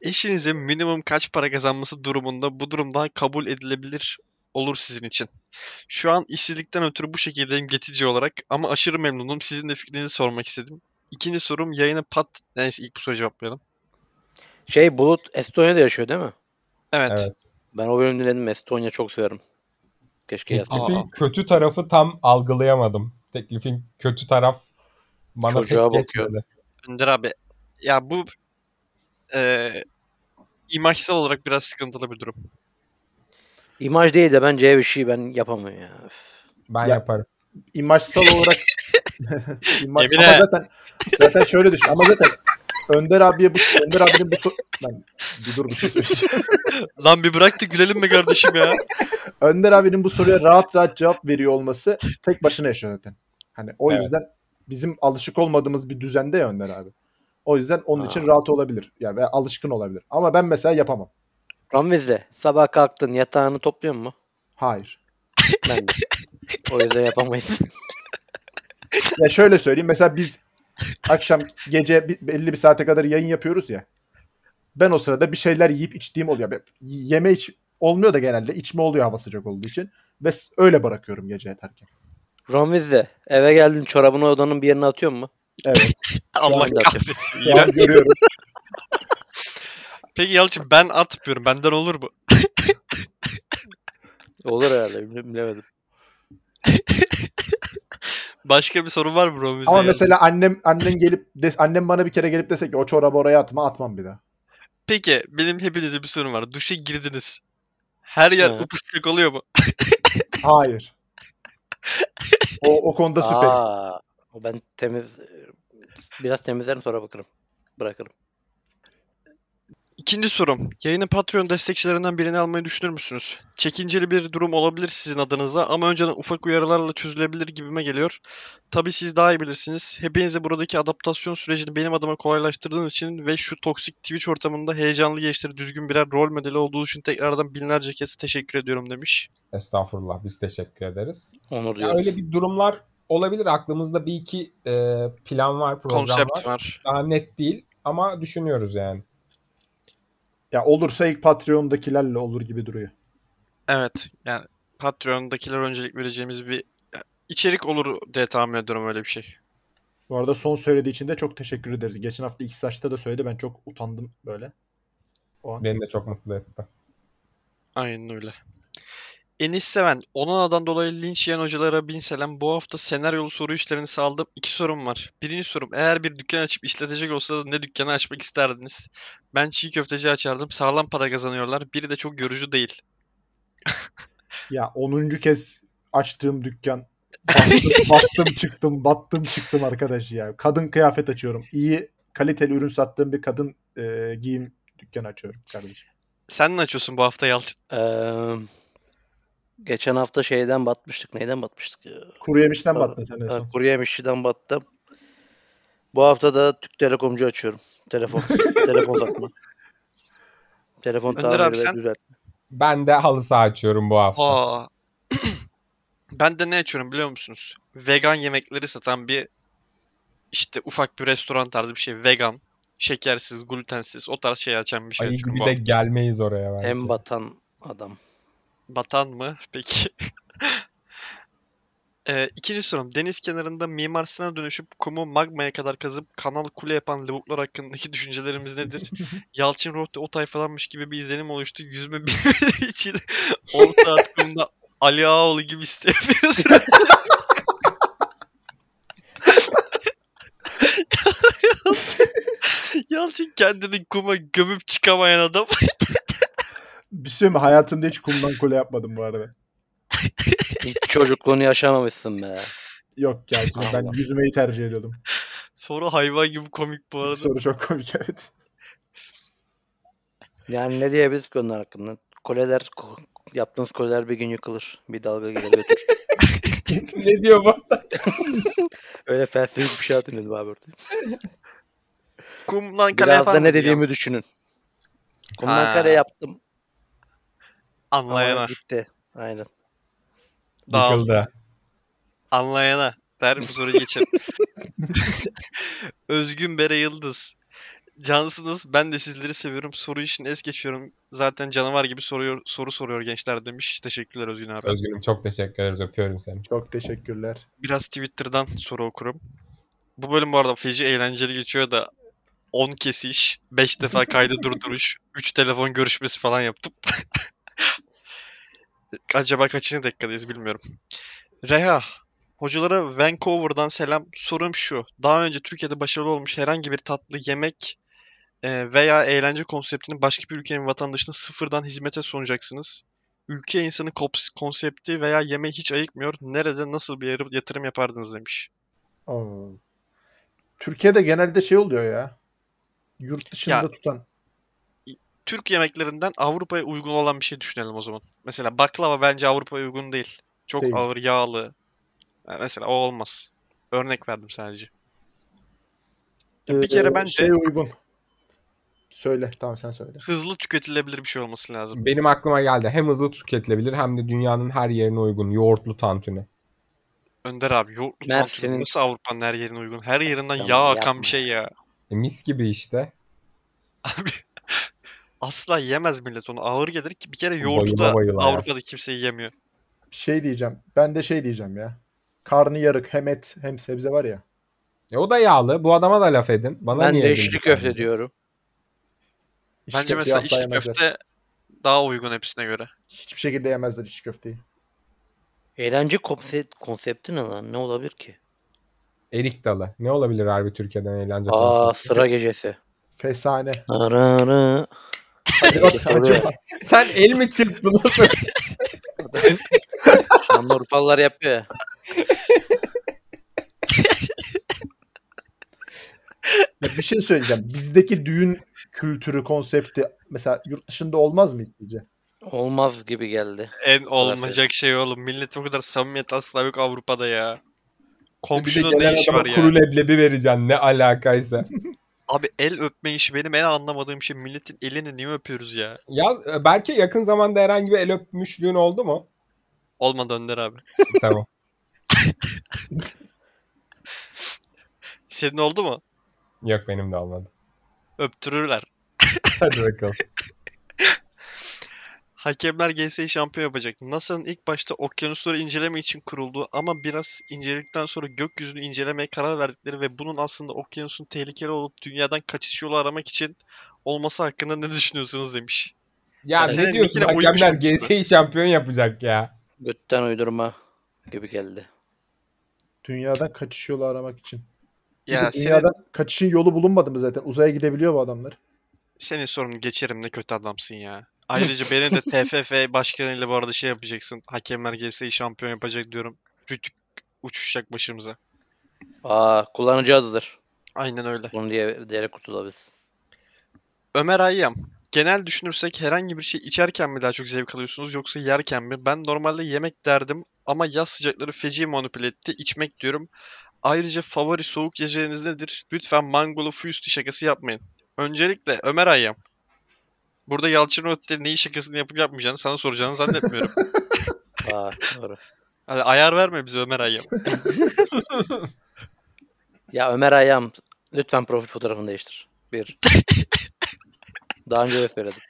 Speaker 2: Eşinizin minimum kaç para kazanması durumunda bu durumdan kabul edilebilir olur sizin için. Şu an işsizlikten ötürü bu şekildeyim geçici olarak ama aşırı memnunum. Sizin de fikrinizi sormak istedim. İkinci sorum yayını pat... Neyse ilk bu soruyu cevaplayalım.
Speaker 3: Şey Bulut Estonya'da yaşıyor değil mi?
Speaker 2: Evet.
Speaker 4: Evet.
Speaker 3: Ben o bölüm dinledim. Estonya çok severim. Keşke yazsaydım.
Speaker 4: Teklifin kötü tarafı tam algılayamadım. Teklifin kötü taraf bana
Speaker 3: Çocuğa
Speaker 4: pek
Speaker 3: bakıyor.
Speaker 2: Önder abi ya bu eee imajsal olarak biraz sıkıntılı bir durum.
Speaker 3: İmaj değil de bence ev işi ben yapamam ya. Üf.
Speaker 4: Ben
Speaker 5: Ya-
Speaker 4: yaparım.
Speaker 5: İmajsal olarak İmaj...
Speaker 2: Emine.
Speaker 5: ama zaten zaten şöyle düşün ama zaten Önder abiye bu Önder abinin bu so... Lan bir dur bir şey söyleyeceğim.
Speaker 2: Lan bir bırak da gülelim be kardeşim ya.
Speaker 5: Önder abinin bu soruya rahat rahat cevap veriyor olması tek başına yaşıyor zaten. Hani o
Speaker 4: Evet.
Speaker 5: yüzden bizim alışık olmadığımız bir düzende ya Önder abi. O yüzden onun için
Speaker 3: Aa.
Speaker 5: rahat olabilir. Ya ve alışkın olabilir. Ama ben mesela yapamam.
Speaker 3: Ramiz'le sabah kalktın yatağını topluyor mu?
Speaker 5: Hayır.
Speaker 3: Ben de. o yüzden yapamayız.
Speaker 5: Ya şöyle söyleyeyim. Mesela biz akşam gece belli bir saate kadar yayın yapıyoruz ya. Ben o sırada bir şeyler yiyip içtiğim oluyor. Ben- Yeme iç olmuyor da genelde içme oluyor hava sıcak olduğu için. Ve öyle bırakıyorum gece yatarken.
Speaker 3: Ramiz'le eve geldin çorabını odanın bir yerine atıyor mu?
Speaker 5: Evet.
Speaker 2: Allah kahretsin.
Speaker 5: Şu an görüyorum.
Speaker 2: Peki Yalçın ben atmıyorum. Benden olur mu?
Speaker 3: Olur herhalde bile- bilemedim.
Speaker 2: Başka bir sorun var mı bro bize
Speaker 5: Ama mesela annem annem gelip des, annem bana bir kere gelip dese ki o çorabı oraya atma atmam bir daha.
Speaker 2: Peki benim hepinize bir sorum var. Duşa girdiniz. Her yer
Speaker 3: Evet.
Speaker 2: oluyor mu?
Speaker 5: Hayır. O, o konuda süper.
Speaker 3: Aa, ben temiz biraz temizlerim sonra bakarım. Bırakırım.
Speaker 2: İkinci sorum. Yayını Patreon destekçilerinden birini almayı düşünür müsünüz? Çekinceli bir durum olabilir sizin adınıza ama önceden ufak uyarılarla çözülebilir gibime geliyor. Tabii siz daha iyi bilirsiniz. Hepinize buradaki adaptasyon sürecini benim adıma kolaylaştırdığınız için ve şu toksik Twitch ortamında heyecanlı gençleri düzgün birer rol modeli olduğu için tekrardan binlerce kez teşekkür ediyorum demiş.
Speaker 4: Estağfurullah biz teşekkür ederiz.
Speaker 3: Onur
Speaker 4: Ya öyle bir durumlar olabilir. Aklımızda bir iki e, plan var, program
Speaker 2: Konsept
Speaker 4: var.
Speaker 2: var.
Speaker 4: Daha net değil ama düşünüyoruz yani.
Speaker 5: Ya olursa ilk Patreon'dakilerle olur gibi duruyor.
Speaker 2: Evet yani Patreon'dakiler öncelik vereceğimiz bir içerik olur diye tahmin ediyorum öyle bir şey.
Speaker 5: Bu arada son söylediği için de çok teşekkür ederiz. Geçen hafta X saçta da söyledi. Ben çok utandım böyle. O an.
Speaker 4: Beni de çok mutlu etti.
Speaker 2: Aynen öyle. Enis Seven, Onana'dan dolayı linç yiyen hocalara bin selam. Bu hafta senaryolu soru işlerini saldım. İki sorum var. Birinci sorum, eğer bir dükkan açıp işletecek olsanız ne dükkanı açmak isterdiniz? Ben çiğ köfteci açardım. Sağlam para kazanıyorlar. Biri de çok yorucu değil.
Speaker 5: Ya 10. kez açtığım dükkan. Battım, battım çıktım, battım çıktım arkadaş ya. Kadın kıyafet açıyorum. İyi kaliteli ürün sattığım bir kadın e, giyim dükkanı açıyorum kardeşim.
Speaker 2: Sen ne açıyorsun bu hafta Yalçın?
Speaker 3: Ee, geçen hafta şeyden batmıştık. Neyden batmıştık? ya?
Speaker 5: Kuru yemişten
Speaker 3: Pardon.
Speaker 5: battın sen en
Speaker 3: Ha,
Speaker 5: son.
Speaker 3: kuru yemişçiden battım. Bu hafta da Türk Telekomcu açıyorum. Telefon. telefon satma. Telefon
Speaker 2: Önder
Speaker 3: tamiri
Speaker 2: abi
Speaker 3: ve
Speaker 2: sen?
Speaker 3: düzeltme.
Speaker 4: Ben de halı saha açıyorum bu hafta.
Speaker 2: Aa. ben de ne açıyorum biliyor musunuz? Vegan yemekleri satan bir işte ufak bir restoran tarzı bir şey. Vegan, şekersiz, glutensiz o tarz şey açan bir şey
Speaker 4: Ayı
Speaker 2: açıyorum
Speaker 4: gibi
Speaker 2: bu
Speaker 4: de
Speaker 2: hafta.
Speaker 4: gelmeyiz oraya belki.
Speaker 3: En batan adam.
Speaker 2: Batan mı? Peki. Ee, ikinci sorum. Deniz kenarında Mimar Sinan'a dönüşüp kumu magmaya kadar kazıp kanal kule yapan lavuklar hakkındaki düşüncelerimiz nedir? Yalçın Rohde o tayfalanmış gibi bir izlenim oluştu. Yüzme bilmediği için 10 saat kumda Ali Ağaoğlu gibi istemiyoruz. Yalçın kendini kuma gömüp çıkamayan adam.
Speaker 5: Bir şey mi? Hayatımda hiç kumdan kule yapmadım bu arada.
Speaker 3: Hiç çocukluğunu yaşamamışsın be.
Speaker 5: Yok gerçekten ben yüzmeyi tercih ediyordum.
Speaker 2: Soru hayvan gibi komik bu arada.
Speaker 5: Soru çok komik evet.
Speaker 3: Yani ne diyebiliriz ki onlar hakkında? Koleler, ko- yaptığınız koleler bir gün yıkılır. Bir dalga gelir götürür.
Speaker 4: ne diyor bu?
Speaker 3: Öyle felsefik bir şey hatırladım abi orada.
Speaker 2: Kumdan kale
Speaker 3: Biraz da ne
Speaker 2: ya?
Speaker 3: dediğimi düşünün. Kumdan
Speaker 2: Ha.
Speaker 3: kare yaptım. Ama
Speaker 2: Anlayana.
Speaker 3: gitti. Aynen.
Speaker 2: Dağıl.
Speaker 4: Yıkıldı.
Speaker 2: Anlayana. Der bu soruyu geçelim. Özgün Bere Yıldız. Cansınız. Ben de sizleri seviyorum. Soru için es geçiyorum. Zaten canavar gibi soruyor, soru soruyor gençler demiş. Teşekkürler Özgün abi.
Speaker 4: Özgürüm çok teşekkür ederiz. Öpüyorum seni.
Speaker 5: Çok teşekkürler.
Speaker 2: Biraz Twitter'dan soru okurum. Bu bölüm bu arada feci eğlenceli geçiyor da 10 kesiş, 5 defa kaydı durduruş, 3 telefon görüşmesi falan yaptım. Acaba kaçıncı dakikadayız bilmiyorum. Reha, hocalara Vancouver'dan selam. Sorum şu. Daha önce Türkiye'de başarılı olmuş herhangi bir tatlı yemek e, veya eğlence konseptini başka bir ülkenin vatandaşına sıfırdan hizmete sunacaksınız. Ülke insanı konsepti veya yemeği hiç ayıkmıyor. Nerede nasıl bir yatırım yapardınız demiş.
Speaker 5: Oo. Türkiye'de genelde şey oluyor ya. Yurt dışında
Speaker 2: Ya-
Speaker 5: tutan.
Speaker 2: Türk yemeklerinden Avrupa'ya uygun olan bir şey düşünelim o zaman. Mesela baklava bence Avrupa'ya uygun değil. Çok
Speaker 5: Değil.
Speaker 2: ağır, yağlı. Yani mesela o olmaz. Örnek verdim sadece. Ya bir kere
Speaker 5: Ee,
Speaker 2: bence
Speaker 5: Şey uygun. Söyle. Tamam sen söyle.
Speaker 2: hızlı tüketilebilir bir şey olması lazım.
Speaker 4: Benim aklıma geldi. Hem hızlı tüketilebilir hem de dünyanın her yerine uygun. Yoğurtlu tantuni.
Speaker 2: Önder abi yoğurtlu
Speaker 3: Mersin'in-
Speaker 2: tantuni nasıl Avrupa'nın her yerine uygun? Her yerinden
Speaker 3: Tamam,
Speaker 2: yağ akan
Speaker 3: yapma
Speaker 2: bir şey ya.
Speaker 4: E, mis gibi işte.
Speaker 2: Abi asla yemez millet onu. Ağır gelir ki bir kere yoğurdu
Speaker 4: Bayıla
Speaker 2: da
Speaker 4: bayıla yer.
Speaker 2: Avrupa'da kimse yiyemiyor.
Speaker 5: Şey diyeceğim. Ben de şey diyeceğim ya. Karnıyarık hem et hem sebze var ya.
Speaker 4: E, o da yağlı. Bu adama da laf edin. Bana
Speaker 3: ben
Speaker 4: niye
Speaker 3: de içli köfte diyorum.
Speaker 5: İç
Speaker 2: Bence
Speaker 5: köfteyi
Speaker 2: mesela
Speaker 5: asla
Speaker 2: içli
Speaker 5: yemezler.
Speaker 2: köfte daha uygun hepsine göre.
Speaker 5: Hiçbir şekilde yemezler içli köfteyi.
Speaker 3: Eğlence konsept, konsepti ne lan? Ne olabilir ki?
Speaker 4: Erik dalı. Ne olabilir harbi Türkiye'den eğlence
Speaker 3: Aa
Speaker 4: konsepti?
Speaker 3: sıra gecesi.
Speaker 5: Fesane.
Speaker 3: Ara
Speaker 5: acaba.
Speaker 4: Sen el mi çırptın? Nasıl?
Speaker 3: Şanlıurfalılar yapıyor ya.
Speaker 5: Ya bir şey söyleyeceğim. Bizdeki düğün kültürü, konsepti mesela yurt dışında olmaz mı sizce?
Speaker 3: Olmaz gibi geldi.
Speaker 2: En olmayacak şey oğlum. Millet o kadar samimiyet asla yok Avrupa'da ya.
Speaker 4: De
Speaker 2: Komşunun ne işi var ya?
Speaker 4: kuru leblebi vereceksin. Ne alakaysa.
Speaker 2: Abi el öpme işi benim en anlamadığım şey. Milletin elini niye öpüyoruz ya?
Speaker 4: ya e, belki yakın zamanda herhangi bir el öpmüşlüğün oldu mu?
Speaker 2: Olmadı Önder abi.
Speaker 4: tamam.
Speaker 2: Senin oldu mu?
Speaker 4: Yok benim de olmadı.
Speaker 2: Öptürürler.
Speaker 4: Hadi bakalım.
Speaker 2: Hakemler GS'yi şampiyon yapacak. NASA'nın ilk başta okyanusları inceleme için kurulduğu ama biraz inceledikten sonra gökyüzünü incelemeye karar verdikleri ve bunun aslında okyanusun tehlikeli olup dünyadan kaçış yolu aramak için olması hakkında ne düşünüyorsunuz demiş.
Speaker 4: Ya
Speaker 2: Ya senin
Speaker 4: ne diyorsun? Hakemler? GS'yi şampiyon yapacak ya.
Speaker 3: Götten uydurma gibi geldi.
Speaker 5: Dünyadan kaçış yolu aramak için.
Speaker 2: Ya
Speaker 5: de
Speaker 2: senin,
Speaker 5: dünyadan kaçışın yolu bulunmadı mı zaten? Uzaya gidebiliyor bu adamlar.
Speaker 2: senin sorunu geçerim ne kötü adamsın ya. Ayrıca benim de TFF başkanıyla bu arada şey yapacaksın. Hakemler GS'yi şampiyon yapacak diyorum. Rütük uçuşacak başımıza.
Speaker 3: Aa kullanıcı adıdır.
Speaker 2: Aynen öyle.
Speaker 3: Bunu diye diyerek kurtulabiliriz.
Speaker 2: Ömer Ayyam. Genel düşünürsek herhangi bir şey içerken mi daha çok zevk alıyorsunuz yoksa yerken mi? Ben normalde yemek derdim ama yaz sıcakları feci manipüle etti. İçmek diyorum. Ayrıca favori soğuk yiyeceğiniz nedir? Lütfen mangolu fusti şakası yapmayın. Öncelikle Ömer Ayyam. Burada Yalçın Ötte neyi şakasını yapıp yapmayacağını sana soracağını zannetmiyorum.
Speaker 3: Aa doğru.
Speaker 2: Hadi ayar verme bize Ömer Ayyam.
Speaker 3: Ya Ömer Ayam lütfen profil fotoğrafını değiştir. Bir. Daha önce de söyledim.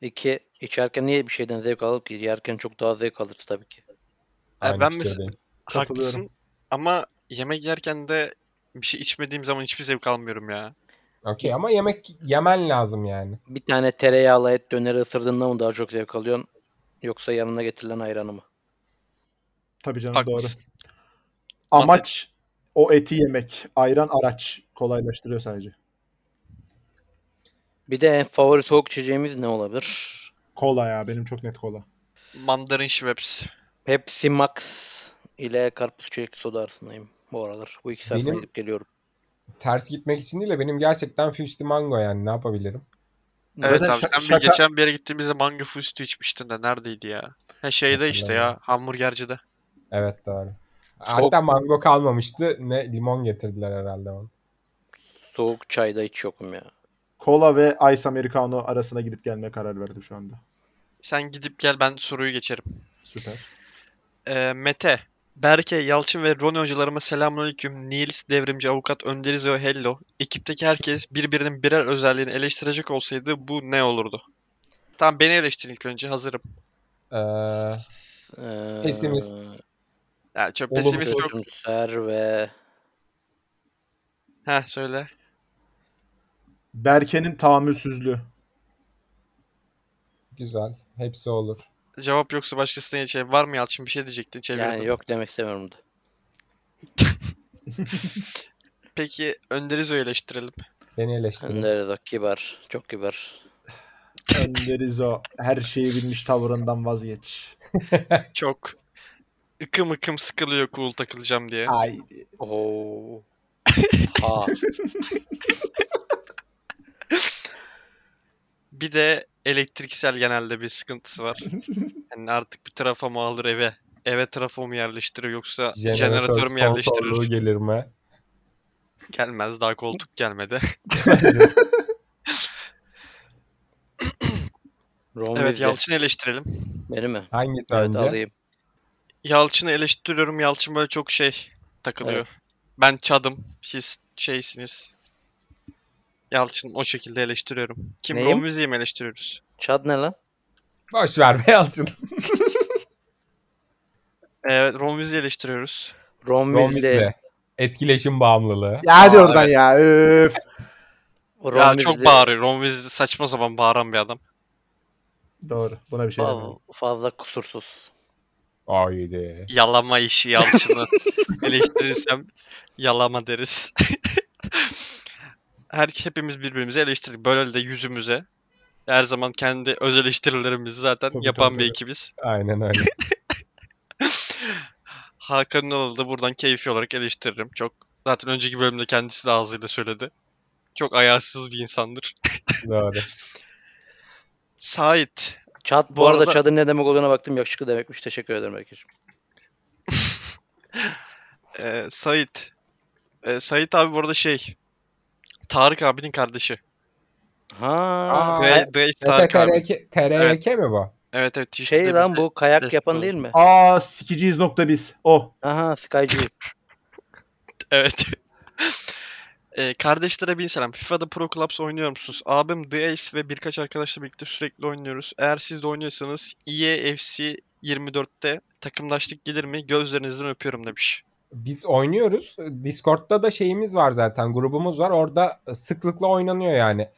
Speaker 3: İki. içerken niye bir şeyden zevk alıp ki? Yerken çok daha zevk alırız tabii ki.
Speaker 2: Abi ben mesela haklısın ama yemek yerken de bir şey içmediğim zaman hiçbir zevk almıyorum ya.
Speaker 4: Okey ama yemek yemen lazım yani.
Speaker 3: Bir tane tereyağlı et döneri ısırdığında mı daha çok zevk alıyorsun? Yoksa yanına getirilen ayranı mı?
Speaker 5: Tabii canım
Speaker 2: Haklısın.
Speaker 5: doğru. Amaç o eti yemek. Ayran araç. Kolaylaştırıyor sadece.
Speaker 3: Bir de en favori soğuk içeceğimiz ne olabilir?
Speaker 5: Kola ya. Benim çok net kola.
Speaker 2: Mandarin Schweppes.
Speaker 3: Pepsi Max ile karpuz çilekli soda arasındayım bu aralar. Bu ikisi arasında
Speaker 4: Benim-
Speaker 3: gidip geliyorum.
Speaker 4: Ters gitmek için değil de benim gerçekten Fusti Mango yani ne yapabilirim?
Speaker 2: Evet
Speaker 5: Zaten
Speaker 2: abi sen bir
Speaker 5: şaka-
Speaker 2: geçen bir yere gittiğimizde mango fustu içmiştin de neredeydi ya? Ha şeyde işte ya hamburgercide.
Speaker 4: Evet doğru. Hatta mango kalmamıştı. Ne limon getirdiler herhalde onu.
Speaker 3: Soğuk çayda hiç yokum ya.
Speaker 5: Kola ve Ice Americano arasına gidip gelmeye karar verdim şu anda.
Speaker 2: Sen gidip gel ben soruyu geçerim.
Speaker 5: Süper.
Speaker 2: Ee, Mete, Berke, Yalçın ve Roni hocalarıma selamünaleyküm. Nils, devrimci avukat, Önderiz ve Hello. Ekipteki herkes birbirinin birer özelliğini eleştirecek olsaydı bu ne olurdu? Tamam beni eleştirin ilk önce hazırım.
Speaker 4: Ee,
Speaker 3: Ee,
Speaker 4: Pesimist.
Speaker 2: Ya çok
Speaker 4: Olumsuz.
Speaker 2: pesimist çok.
Speaker 3: Kötümser ve
Speaker 2: Heh söyle.
Speaker 5: Berke'nin tahammülsüzlüğü.
Speaker 4: güzel. Hepsi olur.
Speaker 2: Cevap yoksa başkasına geçelim. Var mı Yalçın bir şey diyecektin çevirdim.
Speaker 3: yani yok demek istemiyorum da.
Speaker 2: Peki Önderizo'yu eleştirelim.
Speaker 4: Beni eleştirin.
Speaker 3: Önder de kibar. Çok kibar.
Speaker 5: Önderiz o. Her şeyi bilmiş tavırından vazgeç.
Speaker 2: Çok ıkım ıkım sıkılıyor cool takılacağım diye.
Speaker 5: Haydi.
Speaker 3: Oo. ha.
Speaker 2: Bir de elektriksel genelde bir sıkıntısı var. Yani artık bir trafo mu alır eve? Eve trafo mu yerleştirir yoksa jeneratör mü yerleştirir?
Speaker 4: gelir mi?
Speaker 2: Gelmez daha koltuk gelmedi.
Speaker 3: Ron
Speaker 2: evet. Yalçın'ı eleştirelim.
Speaker 3: Beni mi?
Speaker 4: Hangisi
Speaker 3: Evet
Speaker 4: önce?
Speaker 3: alayım.
Speaker 2: Yalçın'ı eleştiriyorum. Yalçın böyle çok şey takılıyor. Ben çadım. Siz şeysiniz. Yalçın o şekilde eleştiriyorum. Kim
Speaker 3: Neyim?
Speaker 2: Ron Weasley'i mi eleştiriyoruz?
Speaker 3: Chad ne lan?
Speaker 4: Boş ver be Yalçın.
Speaker 2: Evet Ron Weasley'i eleştiriyoruz.
Speaker 3: Weasley.
Speaker 4: Weasley. Etkileşim bağımlılığı.
Speaker 5: Ya hadi
Speaker 2: Aa,
Speaker 5: oradan ya. Öf.
Speaker 3: Ron
Speaker 2: ya
Speaker 3: Weasley
Speaker 2: çok bağırıyor. Ron Weasley saçma sapan bağıran bir adam.
Speaker 5: Doğru. Buna bir şey
Speaker 3: fazla,
Speaker 5: demem.
Speaker 3: fazla kusursuz.
Speaker 4: Haydi.
Speaker 2: Yalama işi Yalçın'ı eleştirirsem yalama deriz. Her hepimiz birbirimizi eleştirdik. Böyle de yüzümüze. Her zaman kendi öz eleştirilerimizi zaten
Speaker 5: Tabii,
Speaker 2: yapan
Speaker 5: tabii,
Speaker 2: bir ekibiz.
Speaker 4: Aynen öyle.
Speaker 2: Hakan Ünal'ı da buradan keyfi olarak eleştiririm. Çok zaten önceki bölümde kendisi de ağzıyla söyledi. Çok ayarsız bir insandır.
Speaker 4: Doğru.
Speaker 2: Sait.
Speaker 3: Chad bu,
Speaker 2: Bu
Speaker 3: arada
Speaker 2: arada-
Speaker 3: Chad'ın ne demek olduğuna baktım. Yakışıklı demekmiş. Teşekkür ederim herkese.
Speaker 2: Ee, Sait. Ee, Sait abi bu arada şey. Tarık abinin kardeşi.
Speaker 3: Ha.
Speaker 2: The Ace Tarık abi.
Speaker 4: TRK, TRK mi bu?
Speaker 2: Evet evet. Twitch'te
Speaker 3: şey lan
Speaker 2: bizde-
Speaker 3: bu kayak
Speaker 2: destek
Speaker 3: yapan
Speaker 2: oldu.
Speaker 3: değil mi?
Speaker 5: Aa sikiciyiz nokta biz. O.
Speaker 3: Aha Skycı.
Speaker 2: Evet. Ee, kardeşlere bin selam. FIFA'da Pro Clubs oynuyor musunuz? Abim The Ace ve birkaç arkadaşla birlikte sürekli oynuyoruz. Eğer siz de oynuyorsanız E EAFC 24'te takımlaştık gelir mi? Gözlerinizden öpüyorum demiş.
Speaker 4: Biz oynuyoruz. Discord'da da şeyimiz var zaten. Grubumuz var. Orada sıklıkla oynanıyor yani.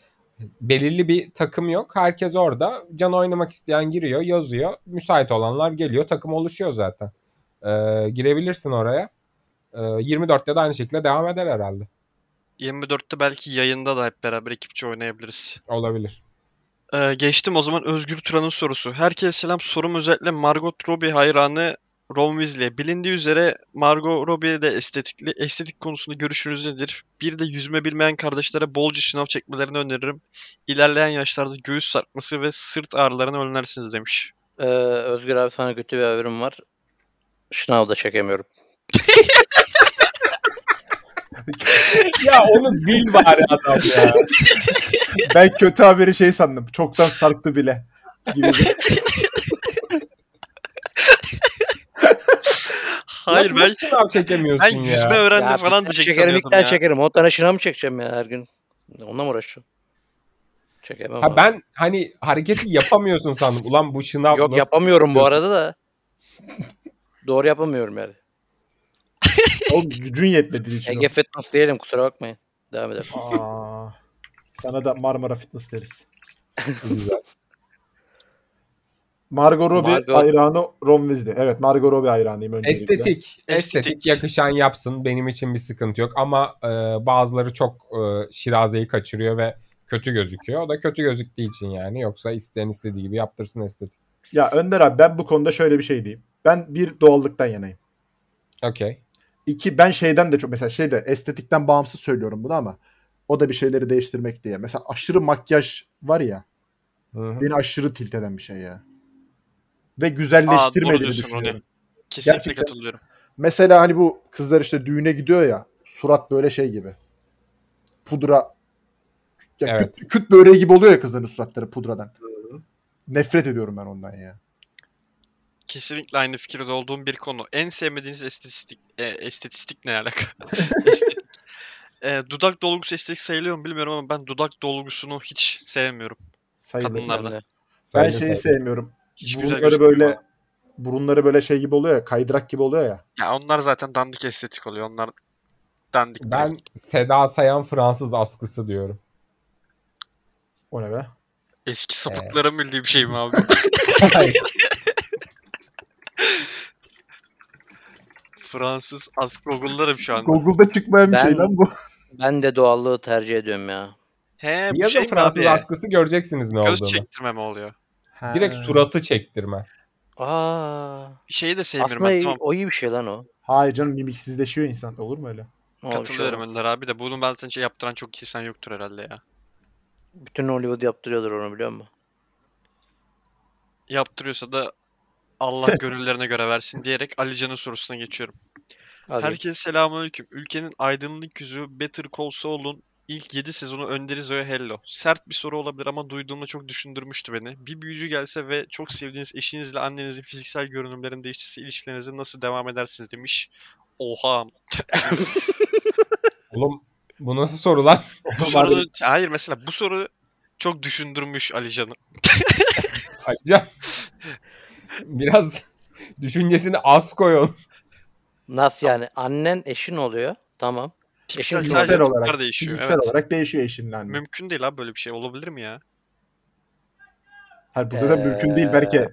Speaker 4: Belirli bir takım yok. Herkes orada. Can oynamak isteyen giriyor, yazıyor. Müsait olanlar geliyor. Takım oluşuyor zaten. Ee, girebilirsin oraya. Ee, 24'te de aynı şekilde devam eder herhalde.
Speaker 2: 24'te belki yayında da hep beraber ekipçe oynayabiliriz.
Speaker 4: Olabilir.
Speaker 2: Ee, geçtim o zaman Özgür Turan'ın sorusu. Herkese selam. Sorum özellikle Margot Robbie hayranı Ron Weasley. Bilindiği üzere Margot Robbie de estetikli, estetik konusunda görüşünüz nedir? Bir de yüzme bilmeyen kardeşlere bolca şınav çekmelerini öneririm. İlerleyen yaşlarda göğüs sarkması ve sırt ağrılarını önlersiniz demiş.
Speaker 3: Ee, Özgür abi sana kötü bir haberim var. Şınav da çekemiyorum.
Speaker 4: ya onu bil bari adam ya.
Speaker 5: Ben kötü haberi şey sandım. Çoktan sarktı bile. Gibi
Speaker 2: Hayır ben
Speaker 4: Nasıl sınav çekemiyorsun
Speaker 2: ben
Speaker 4: ya?
Speaker 2: yüzme öğrendim
Speaker 3: Ya
Speaker 2: falan
Speaker 3: bir
Speaker 2: diyecek
Speaker 3: çekerim
Speaker 2: sanıyordum
Speaker 3: ilk tane
Speaker 2: ya.
Speaker 3: çekerim. 10 tane şınav mı çekeceğim ya her gün? Onunla mı uğraşacağım? Çekemem
Speaker 4: Ha
Speaker 3: abi.
Speaker 4: ben hani hareketi yapamıyorsun sandım. Ulan bu şınav
Speaker 3: Yok
Speaker 4: nasıl-
Speaker 3: yapamıyorum bu arada da. Doğru yapamıyorum yani.
Speaker 5: Oğlum gücün yetmediği için.
Speaker 3: Ege Fitness diyelim kusura bakmayın. Devam edelim.
Speaker 5: Aa, sana da Marmara Fitness deriz.
Speaker 4: Güzel.
Speaker 5: Margot Robbie
Speaker 3: Margot-
Speaker 5: hayranı Ron Weasley. Evet Margot Robbie hayranıyım öncelikle.
Speaker 4: Estetik, estetik,
Speaker 2: Estetik.
Speaker 4: yakışan yapsın. Benim için bir sıkıntı yok ama e, bazıları çok e, şirazeyi kaçırıyor ve kötü gözüküyor. O da kötü gözüktüğü için yani. Yoksa isteyen istediği gibi yaptırsın estetik.
Speaker 5: Ya Önder abi ben bu konuda şöyle bir şey diyeyim. Ben bir doğallıktan yanayım.
Speaker 4: Okey.
Speaker 5: İki ben şeyden de çok mesela şeyde estetikten bağımsız söylüyorum bunu ama o da bir şeyleri değiştirmek diye. Mesela aşırı makyaj var ya
Speaker 4: Hı hı.
Speaker 5: beni aşırı tilt eden bir şey ya. Ve
Speaker 2: Aa,
Speaker 5: güzelleştirmediğini
Speaker 2: diyorsun
Speaker 5: düşünüyorum.
Speaker 2: Roni. Kesinlikle
Speaker 5: Gerçekten.
Speaker 2: katılıyorum.
Speaker 5: Mesela hani bu kızlar işte düğüne gidiyor ya surat böyle şey gibi. pudra ya
Speaker 4: Evet.
Speaker 5: küt, küt böreği gibi oluyor ya kızların suratları pudradan. Nefret ediyorum ben ondan ya.
Speaker 2: Kesinlikle aynı fikirde olduğum bir konu. En sevmediğiniz estetistik, e, estetistik ne alaka? Estetik. E, dudak dolgusu estetik sayılıyor mu bilmiyorum ama ben dudak dolgusunu hiç sevmiyorum.
Speaker 5: Sayılır.
Speaker 2: Kadınlar-
Speaker 3: Ben
Speaker 5: şeyi
Speaker 4: sayılır.
Speaker 5: sevmiyorum.
Speaker 2: Hiç güzel
Speaker 5: burunları
Speaker 2: gözükmüyor
Speaker 5: böyle
Speaker 2: bana.
Speaker 5: burunları böyle şey gibi oluyor ya kaydırak gibi oluyor ya.
Speaker 2: Ya onlar zaten dandik estetik oluyor. Onlar dandik
Speaker 4: Ben
Speaker 2: değil.
Speaker 4: Seda Sayan Fransız askısı diyorum.
Speaker 5: O ne be?
Speaker 2: Eski sapıkların bildiği bir şey mi abi? Fransız ask Google'larım şu anda.
Speaker 5: Google'da çıkmayan bir
Speaker 3: Ben-
Speaker 5: şey lan bu.
Speaker 3: Ben de doğallığı tercih ediyorum ya.
Speaker 2: He bu
Speaker 4: Yazın
Speaker 2: şey
Speaker 4: Fransız
Speaker 2: abi?
Speaker 4: askısı göreceksiniz ne
Speaker 2: Göz
Speaker 4: olduğunu.
Speaker 2: çektirme mi oluyor?
Speaker 4: Direkt
Speaker 5: Ha.
Speaker 4: suratı çektirme.
Speaker 3: Aa.
Speaker 2: Şeyi de sevmiyorum
Speaker 3: Aslında
Speaker 2: ben tamam.
Speaker 3: o iyi bir şey lan o.
Speaker 5: Hayır canım mimiksizleşiyor insan. Olur mu öyle?
Speaker 3: Şey
Speaker 2: Katılıyorum. Önder abi de bunu ben sence yaptıran çok insan yoktur herhalde ya.
Speaker 3: Bütün Hollywood yaptırıyordur onu biliyor musun?
Speaker 2: Yaptırıyorsa da Allah
Speaker 5: Sen-
Speaker 2: gönüllerine göre versin diyerek Ali Can'ın sorusuna geçiyorum.
Speaker 3: Hadi.
Speaker 2: Herkese selamünaleyküm. Ülkenin aydınlık yüzü Better Call Saul'un ilk 7 sezonu Önderi Zoe Hello. Sert bir soru olabilir ama duyduğumda çok düşündürmüştü beni. Bir büyücü gelse ve çok sevdiğiniz eşinizle annenizin fiziksel görünümlerini değiştirse ilişkilerinize nasıl devam edersiniz demiş. Oha.
Speaker 4: Oğlum bu nasıl soru lan?
Speaker 2: Bu soru, hayır mesela bu soru çok düşündürmüş Ali Can'ı.
Speaker 4: Alican. Biraz düşüncesini az koyun.
Speaker 3: Nasıl yani? Annen eşin oluyor. Tamam. Eşin
Speaker 2: sadece
Speaker 5: fiziksel
Speaker 2: tipler
Speaker 5: olarak,
Speaker 2: değişiyor.
Speaker 5: fiziksel
Speaker 2: evet.
Speaker 5: olarak değişiyor eşinle anne.
Speaker 2: Mümkün değil abi böyle bir şey. Olabilir mi ya?
Speaker 5: Hayır bu zaten mümkün değil belki.
Speaker 3: Yani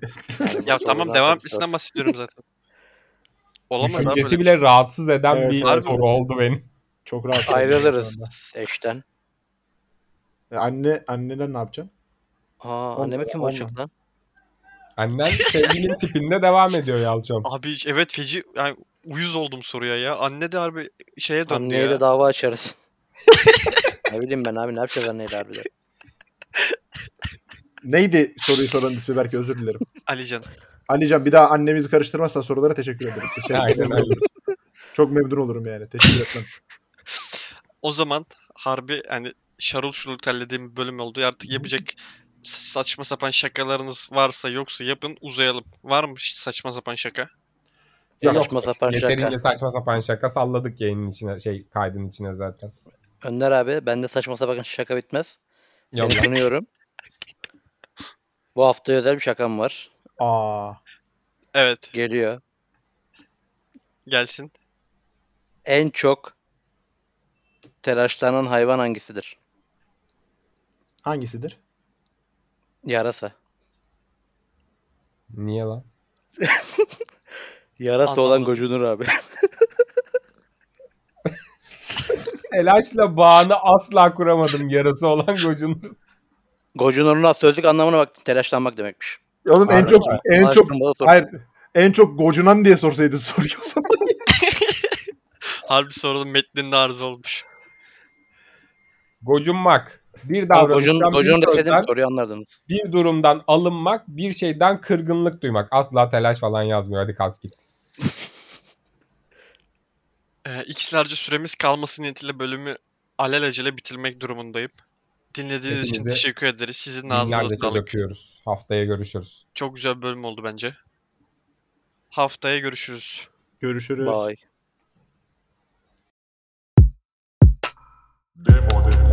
Speaker 2: Ya tamam devam etmesinden bahsediyorum zaten. Olamaz abi
Speaker 4: Düşüncesi
Speaker 2: böyle
Speaker 4: bile
Speaker 2: şey.
Speaker 4: rahatsız eden
Speaker 5: Evet,
Speaker 4: bir
Speaker 5: evet.
Speaker 4: soru oldu benim.
Speaker 5: Çok rahat.
Speaker 3: Ayrılırız eşten.
Speaker 5: E, anne anneler ne yapacaksın?
Speaker 3: Aa
Speaker 5: Olma-
Speaker 3: anneme kim açık lan?
Speaker 4: Annen sevgilin tipinde devam ediyor Yalçın.
Speaker 2: Abi hiç- evet feci yani uyuz oldum soruya ya. Anne de harbi şeye döndü
Speaker 3: Anneye
Speaker 2: ya.
Speaker 3: de dava açarız. ne bileyim ben abi ne yapacağız anneyle harbiden.
Speaker 5: Neydi soruyu soran ismi belki özür dilerim.
Speaker 2: Alican.
Speaker 5: Alican bir daha annemizi karıştırmazsan sorulara teşekkür ederim. Teşekkür
Speaker 4: Aynen öyle.
Speaker 5: Çok memnun olurum yani. Teşekkür etmem.
Speaker 2: O zaman harbi hani şarul şurul terlediğim bir bölüm oldu. Artık yapacak saçma sapan şakalarınız varsa yoksa yapın uzayalım. Var mı saçma sapan şaka?
Speaker 5: Yok.
Speaker 3: Saçma sapan
Speaker 4: Yeterince
Speaker 3: şaka.
Speaker 4: saçma sapan şaka salladık yayının içine şey kaydın içine zaten.
Speaker 3: Önder abi bende saçma sapan şaka bitmez.
Speaker 4: Yok
Speaker 3: Seni tanıyorum. Bu hafta özel bir şakam var.
Speaker 5: Aa.
Speaker 2: Evet
Speaker 3: Geliyor.
Speaker 2: gelsin.
Speaker 3: En çok telaşlanan hayvan hangisidir?
Speaker 5: Hangisidir?
Speaker 3: Yarasa.
Speaker 4: Niye lan?
Speaker 3: Yarasa olan
Speaker 2: Anlamadım.
Speaker 3: gocunur abi.
Speaker 4: Telaşla bağını asla kuramadım yarası olan gocun.
Speaker 3: Gocunur'un sözlük anlamına baktım. Telaşlanmak demekmiş.
Speaker 5: Oğlum en
Speaker 4: Harbi
Speaker 5: çok en çok
Speaker 3: Araştırmada sor.
Speaker 5: hayır en çok gocunan diye sorsaydın zaman.
Speaker 2: Harbi sorunun metninde arıza olmuş.
Speaker 4: Gocunmak. Bir davranıştan,
Speaker 3: gocunur
Speaker 4: bir, sözden,
Speaker 3: soruyu anlardınız.
Speaker 4: bir durumdan alınmak, bir şeyden kırgınlık duymak. Asla telaş falan yazmıyor. Hadi kalk git.
Speaker 2: Ee, X'lerce süremiz kalması niyetiyle bölümü alelacele bitirmek durumundayım. Dinlediğiniz için
Speaker 4: Hepinize
Speaker 2: teşekkür ederiz. Sizin
Speaker 4: kez
Speaker 2: sağlık.
Speaker 4: öpüyoruz. Haftaya görüşürüz.
Speaker 2: Çok güzel bir bölüm oldu bence. Haftaya görüşürüz.
Speaker 5: Görüşürüz.
Speaker 3: Bye.
Speaker 6: Demo de